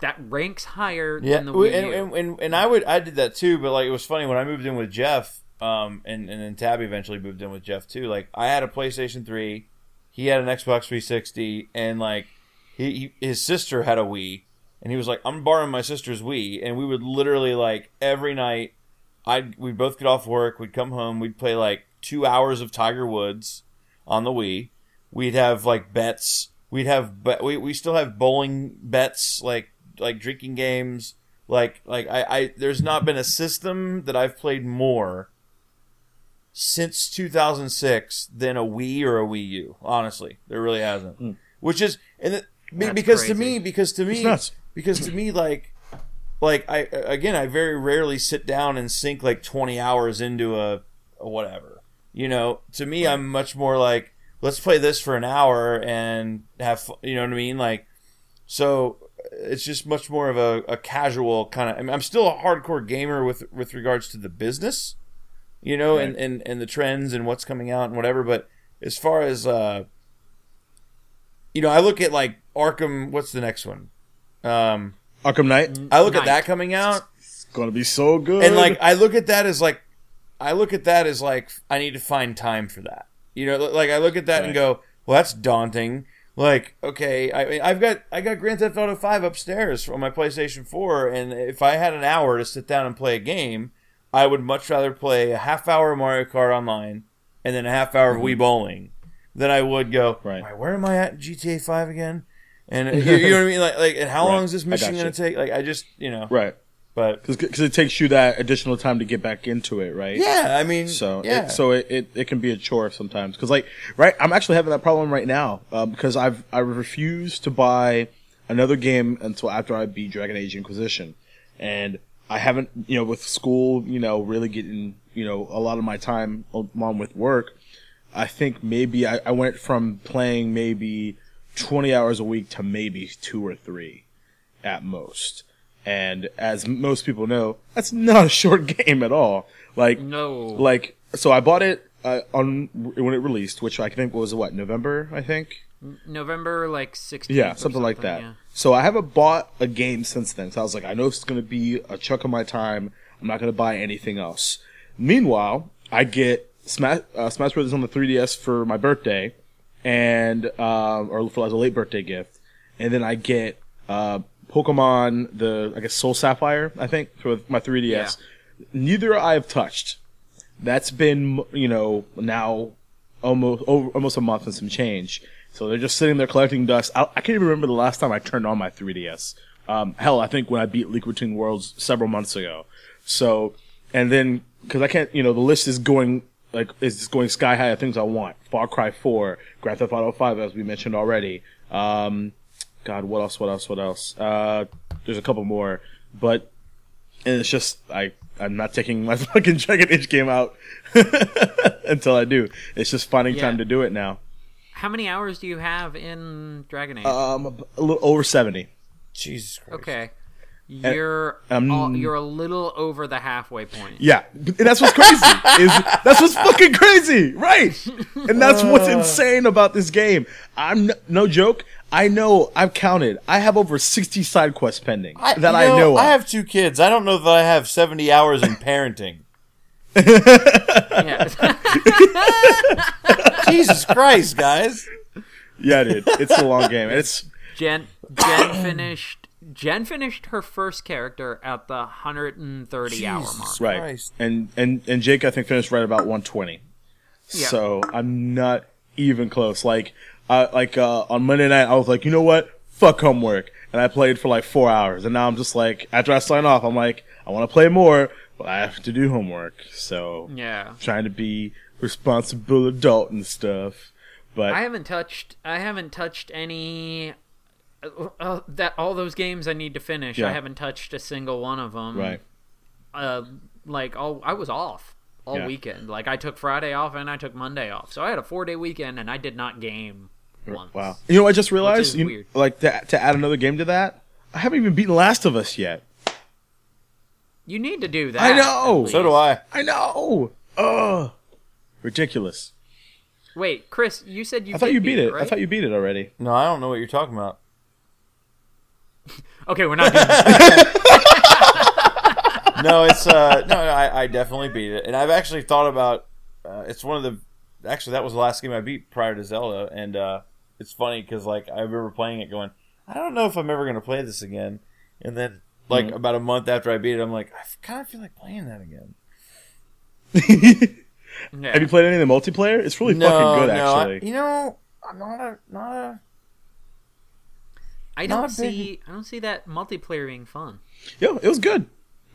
that ranks higher yeah, than the Wii and, and, and and I would I did that too. But like it was funny when I moved in with Jeff, um, and and then Tabby eventually moved in with Jeff too. Like I had a PlayStation Three, he had an Xbox 360, and like he, he his sister had a Wii, and he was like, "I'm borrowing my sister's Wii," and we would literally like every night, I we'd both get off work, we'd come home, we'd play like two hours of Tiger Woods on the Wii. We'd have like bets. We'd have but We, we still have bowling bets, like like drinking games. Like like I, I there's not been a system that I've played more since 2006 than a Wii or a Wii U. Honestly, there really hasn't. Hmm. Which is and it, be- That's because to me because to me because to me like like I again I very rarely sit down and sink like 20 hours into a, a whatever. You know, to me I'm much more like let's play this for an hour and have fu- you know what I mean like so it's just much more of a, a casual kind of I mean, I'm still a hardcore gamer with with regards to the business you know and, Right. and and the trends and what's coming out and whatever but as far as uh you know I look at like Arkham what's the next one um Arkham Knight. I look at that coming out It's gonna be so good. and like I look at that as like I look at that as like I need to find time for that. You know, like I look at that and go, well, that's daunting. Like, okay, I mean, I've got I got Grand Theft Auto Five upstairs on my PlayStation Four, and if I had an hour to sit down and play a game, I would much rather play a half hour of Mario Kart online and then a half hour of Wii Bowling than I would go. Right. "Wait, Where am I at in GTA Five again? And [laughs] you, you know what I mean? Like, like, and how Right. long is this mission going to take? Like, I just, you know, right, but because it takes you that additional time to get back into it, right? yeah, I mean, So yeah, it, so it, it, it can be a chore sometimes because like right I'm actually having that problem right now uh, because I've I refuse to buy another game until after I beat Dragon Age Inquisition and I haven't you know with school you know really getting you know a lot of my time along with work I think maybe I, I went from playing maybe 20 hours a week to maybe two or three at most. And as most people know, that's not a short [laughs] game at all. Like, No. like, so I bought it uh, on when it released, which I think was what November, I think. November like 16th. Yeah, or something like that. yeah. So I haven't bought a game since then. So I was like, I know it's going to be a chunk of my time. I'm not going to buy anything else. Meanwhile, I get Smash, uh, Smash Brothers on the 3DS for my birthday, and um, or for as a late birthday gift, and then I get uh, Pokemon the I guess Soul Sapphire I think for my 3DS. Neither I have touched. That's been you know now almost over, almost a month and some change, So they're just sitting there collecting dust. I, I can't even remember the last time I turned on my 3DS. Um, hell, I think when I beat Link Between Worlds several months ago. So, and then because I can't, you know, the list is going like is going sky high of things I want. Far Cry 4, Grand Theft Auto 5, as we mentioned already. Um, God, what else? What else? What else? Uh, there's a couple more, but and it's just I I'm not taking my [laughs] fucking Dragon Age game out [laughs] until I do. It's just finding Yeah. time to do it now. How many hours do you have in Dragon Age? Um, a little over seventy. Jesus Christ. okay. You're um, all, you're a little over the halfway point. Yeah, and that's what's crazy. is that's what's fucking crazy, right? And that's what's insane about this game. I'm n- no joke. I know I've counted. I have over sixty side quests pending that you I know. Of. I have two kids. I don't know that I have 70 hours in parenting. Yeah. [laughs] Jesus Christ, guys. yeah, dude, it's a long game. It's Jen Jen finished Jen finished her first character at the 130 hour mark. right, Christ. and and and Jake I think finished right about one twenty. Yeah. So I'm not even close. Like, uh, like uh, on Monday night, I was like, you know what? Fuck homework, and I played for like four hours. And now I'm just like, after I sign off, I'm like, I want to play more, but I have to do homework. So Yeah. trying to be responsible adult and stuff. But I haven't touched I haven't touched any uh, uh, that all those games I need to finish. Yeah. I haven't touched a single one of them. right, Uh like all I was off all Yeah. weekend. Like I took Friday off and I took Monday off. So I had a 4-day weekend and I did not game once. wow. You know, I just realized, you, like to to add another game to that. I haven't even beaten Last of Us yet. You need to do that. I know. So do. I. I know. Ugh. Ridiculous. Wait, Chris, you said you I thought you beat it. I right? thought you beat it already. No, I don't know what you're talking about. [laughs] Okay, we're not doing this. [laughs] [laughs] No, it's uh no, I, I definitely beat it, and I've actually thought about. Uh, it's one of the actually that was the last game I beat prior to Zelda, and uh, it's funny because like I remember playing it, going, I don't know if I'm ever gonna play this again, and then like Mm-hmm. about a month after I beat it, I'm like, I kind of feel like playing that again. Yeah. [laughs] Have you played any of the multiplayer? It's really fucking good, no, I- actually. you know, I'm not a not a. I don't a big- see I don't see that multiplayer being fun. yeah, it was good.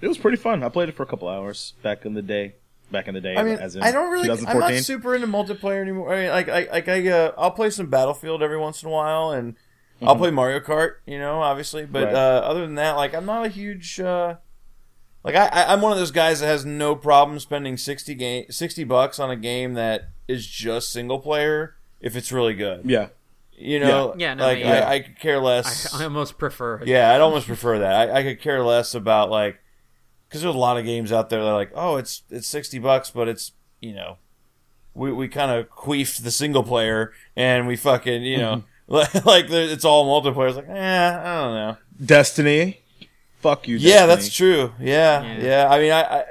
It was pretty fun. I played it for a couple hours back in the day. Back in the day, I mean, as in I don't really. I'm not super into multiplayer anymore. I mean, like, I, like I, uh, I'll play some Battlefield every once in a while, and I'll play Mario Kart. You know, obviously, but Mm-hmm. Right. uh, other than that, like, I'm not a huge. Uh, like, I, I, I'm one of those guys that has no problem spending sixty game, sixty bucks on a game that is just single player if it's really good. yeah, You know, Yeah. Yeah, no, like yeah. I, I could care less. I, I almost prefer it. Yeah, I'd almost prefer that. I, I could care less about like because there's a lot of games out there that are like, oh, it's it's sixty bucks, but it's you know, we we kind of queefed the single player and we fucking you know [laughs] like like it's all multiplayer. It's like, eh, I don't know. Destiny. Fuck you. Yeah, Destiny. that's true. Yeah, Yeah. yeah. I mean, I, I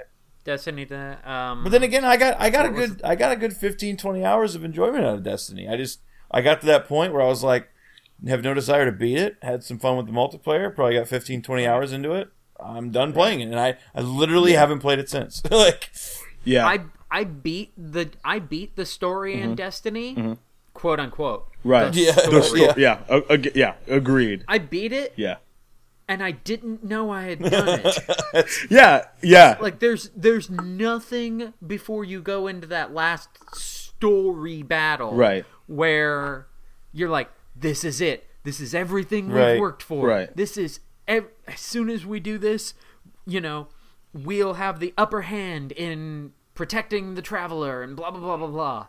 Destiny that um but then again, I got I got a What was good I got a good 15, 20 hours of enjoyment out of Destiny. I just I got to that point where I was like, have no desire to beat it. Had some fun with the multiplayer. Probably got 15, 20 hours into it. I'm done playing it, and I I literally haven't played it since. [laughs] like, Yeah, I I beat the I beat the story in Destiny, quote unquote. Right. The Yeah, The story. sto- yeah, uh, ag- yeah, agreed. I beat it Yeah, and I didn't know I had [laughs] done it. yeah, yeah. like there's there's nothing before you go into that last story battle Right. where you're like this is it this is everything Right. we've worked for Right. this is ev- as soon as we do this you know we'll have the upper hand in protecting the traveler and blah blah blah blah blah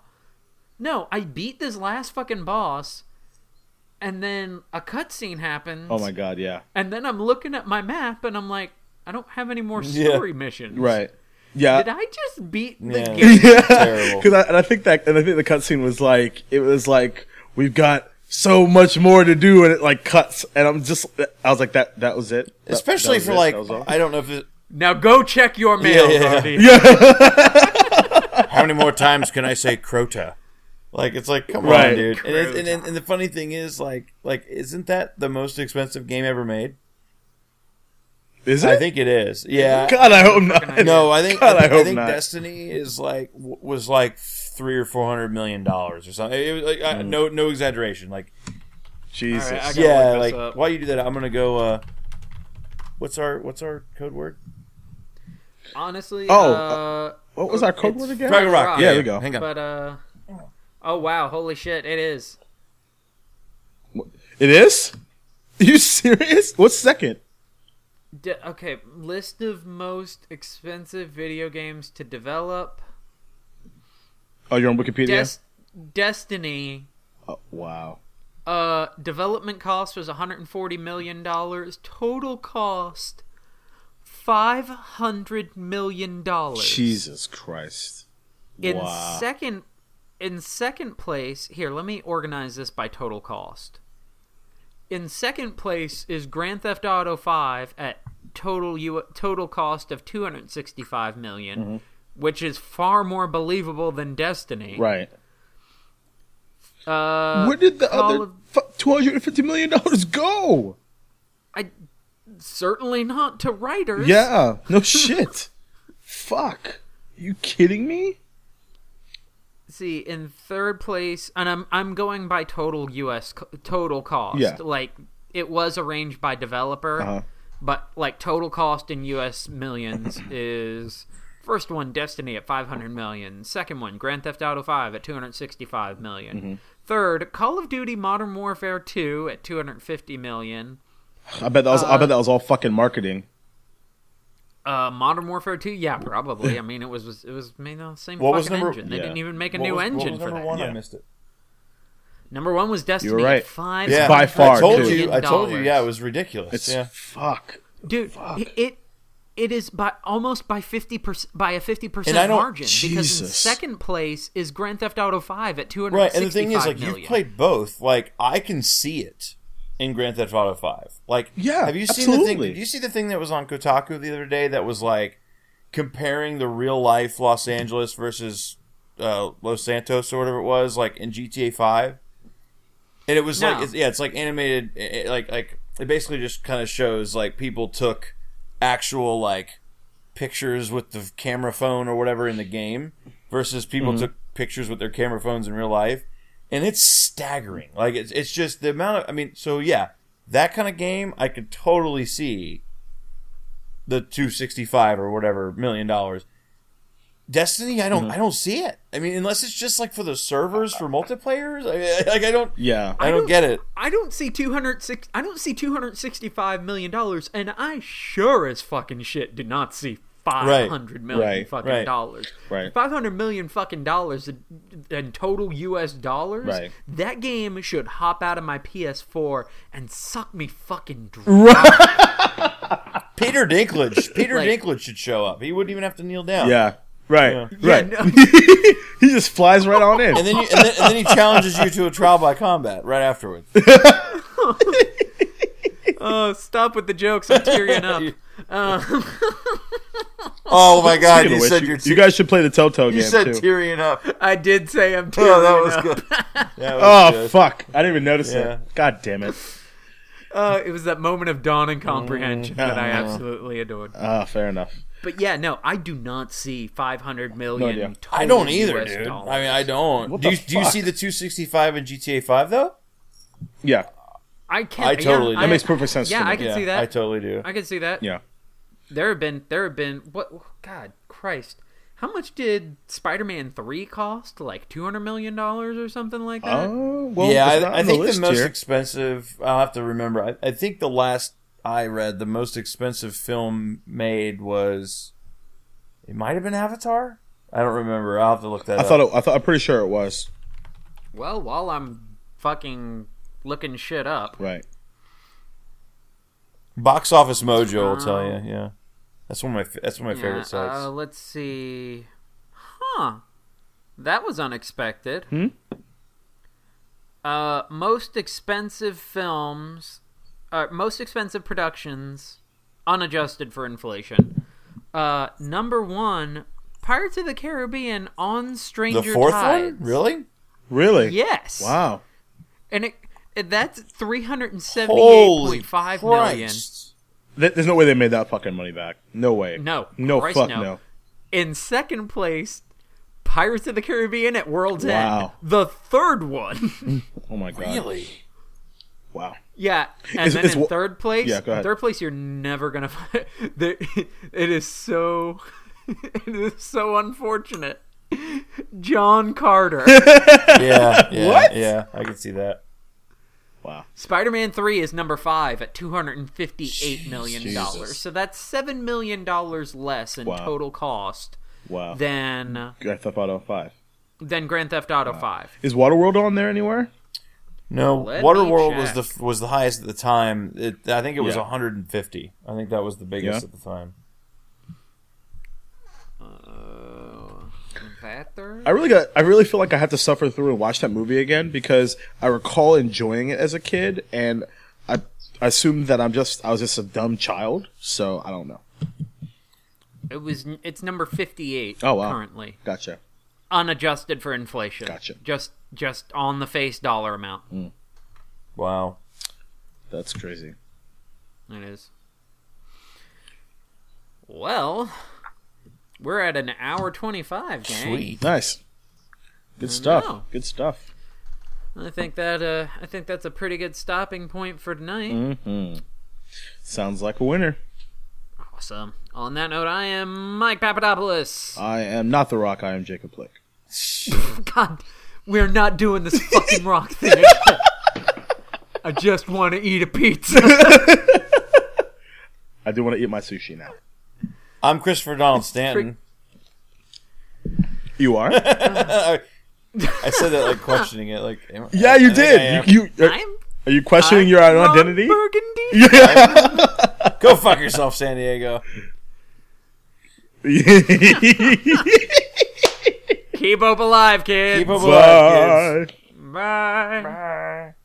no i beat this last fucking boss and then a cutscene happens Oh my god, yeah. and then I'm looking at my map and I'm like, I don't have any more [laughs] Yeah. story missions. Right. Yeah. Did I just beat the Yeah. game? [laughs] yeah. Because [laughs] I, and I think that, and I think the cutscene was like, it was like, we've got so much more to do, and it like cuts, and I'm just, I was like, that, that was it. Especially that was for it? like That was all? I don't know if it. Now go check your mail, yeah, Gordy. How many more times can I say Crota? Like it's like come Right. on, dude. And, it, and, and, and the funny thing is, like, like isn't that the most expensive game ever made? Is it? I think it is. Yeah. God, I hope not. No, I think God, I, I think, I hope think not. Destiny is like was like three or four hundred million dollars or something. It was like, I- no, no exaggeration. Like, Jesus. All right, yeah, like up. why you do that? I'm gonna go. uh What's our What's our code word? Honestly, Oh, uh, what was our code word again? Fraggle Rock. Rock. Yeah, There yeah. we go. Hang on. but uh, oh wow, holy shit, it is. It is? Are you [laughs] serious? What's second? D- okay, list of most expensive video games to develop. Oh, you're on Wikipedia? Des- Destiny. Oh, wow. Uh, development cost was 140 million dollars. Total cost 500 million dollars. Jesus Christ. In wow. second, in second place, here let me organize this by total cost. In second place is Grand Theft Auto 5 at total U- total cost of 265 million, Mm-hmm. which is far more believable than Destiny. right. Uh, Where did the Call other of- fu- $250 million go? I certainly not to writers. Yeah. No [laughs] shit. Fuck. you kidding me? See in third place and i'm i'm going by total us co- total cost Yeah. like it was arranged by developer Uh-huh. but like total cost in us millions [clears throat] is first one destiny at 500 million second one grand theft auto 5 at 265 million. Mm-hmm. Third, call of duty modern warfare 2 at 250 million I bet that was. I bet that was all fucking marketing. Uh, Modern Warfare 2, yeah, probably. I [laughs] mean, it was was it was made on the same What was fucking number- engine. They yeah. didn't even make a What new was- what engine was for number that. one? I missed it. Number one was Destiny. You were right. Five Yeah, By far, I told you. I told you. Yeah, it was ridiculous. It's yeah. fuck. dude. It, it it is by almost by fifty percent by a fifty percent And I don't- margin because in second place is Grand Theft Auto Five at two hundred Right, and the sixty-five thing is, like, million. you've played both. Like, I can see it in Grand Theft Auto Five. Like, Yeah, have you seen the thing? absolutely. Did you see the thing that was on Kotaku the other day that was like comparing the real life Los Angeles versus uh, Los Santos or whatever it was, like in GTA Five? And it was No. like, it's, yeah, it's like animated, it, it- like like it basically just kind of shows like people took actual like pictures with the camera phone or whatever in the game versus people Mm-hmm. took pictures with their camera phones in real life and it's staggering like it's, it's just the amount of i mean so yeah that kind of game i could totally see the 265 or whatever million dollars destiny i don't Mm-hmm. i don't see it i mean unless it's just like for the servers for multiplayers I, like i don't Yeah. i don't get it I don't see two hundred six. I don't see two hundred sixty-five million dollars, and I sure as fucking shit do not see five hundred million Right, fucking right. dollars. Right. Five hundred million fucking dollars in, in total U.S. dollars. Right. That game should hop out of my PS4 and suck me fucking dry. [laughs] peter dinklage [laughs] peter Like- dinklage should show up he wouldn't even have to kneel down Yeah. Right. Yeah, Right. no. [laughs] he just flies right on in. and then, you, and, then, and then he challenges you to a trial by combat right afterwards. Oh, stop with the jokes! I'm tearing up. [laughs] Uh, [laughs] Oh my god, Speaking you which, said you, you're you guys should play the Telltale you game You said too. tearing up. I did say I'm tearing up. Oh, that was up. good. [laughs] That was Oh good. fuck! I didn't even notice Yeah. it. God damn it. Uh, it was that moment of dawn and comprehension that I Mm. absolutely adored. Ah, fair enough. But yeah, no, I do not see 500 million. idea. total I don't either, US dude. dollars. I mean, I don't. What Do the you, do you see the 265 in GTA 5 though? Yeah. I can't. I totally yeah, do. That makes perfect sense Yeah, to me. I can yeah, see that. I totally do. I can see that. Yeah. There have been, there have been. What? God, Christ! How much did Spider-Man Three cost? Like 200 million dollars or something like that. Oh well. yeah, I, I think the, list most here. expensive. I'll have to remember. I, I think the last I read, the most expensive film made was. It might have been Avatar. I don't remember. I'll have to look that I up. thought. It, I thought. I'm pretty sure it was. Well, while I'm fucking looking shit up, Right. Box Office Mojo will tell you. Yeah, that's one of my. That's one of my favorite sites. Uh, let's see. Huh. That was unexpected. Hmm? Uh, most expensive films, uh, most expensive productions, unadjusted for inflation. Uh, number one, Pirates of the Caribbean on Stranger the fourth Tides. one, really? Really? Yes. Wow. And it, it that's three hundred and seventy-eight point five million. Christ. There's no way they made that fucking money back. No way. No, No Christ, fuck no. no. In second place, Pirates of the Caribbean at World's Wow. End. The third one. [laughs] Oh my god. Really? Wow. yeah, and Is- then is in third place, Yeah, go ahead. third place, you're never gonna find. [laughs] There, [laughs] it is so, it is so unfortunate. John Carter. Yeah. yeah What? Yeah, I can see that. Wow. Spider-Man Three is number five at two hundred and fifty-eight million dollars. Jesus. So that's seven million dollars less in Wow. total cost Wow. than Grand Theft Auto 5. than Grand Theft Auto Five. Is Waterworld on there anywhere? No, Let me Waterworld was the was the highest at the time. It, I think it was Yeah. 150. I think that was the biggest Yeah. at the time. Uh, that? I really got. I really feel like I have to suffer through and watch that movie again because I recall enjoying it as a kid, and I, I assume that I'm just I was just a dumb child. So I don't know. It was. It's number fifty-eight. Oh, wow. Currently Gotcha. unadjusted for inflation. Gotcha. Just just on the face dollar amount. Hmm. Wow. That's crazy. It is. Well, we're at an hour twenty-five, gang. Sweet. Nice. Good stuff. know. Good stuff. I think that uh, I think that's a pretty good stopping point for tonight. hmm Sounds like a winner. Awesome. On that note, I am Mike Papadopoulos. I am not the Rock. I am Jacob Blick. [laughs] God, we're not doing this fucking rock thing. [laughs] I just want to eat a pizza. [laughs] I do want to eat my sushi now. I'm Christopher Donald Stanton. You are? [laughs] I said that like questioning it. Like, am- yeah, you I did. You, you are, I'm, are you questioning I'm your own identity? Burgundy. [laughs] [laughs] Go fuck yourself, San Diego. Keep hope alive, kids. Keep up alive, kids. Bye. Bye. Step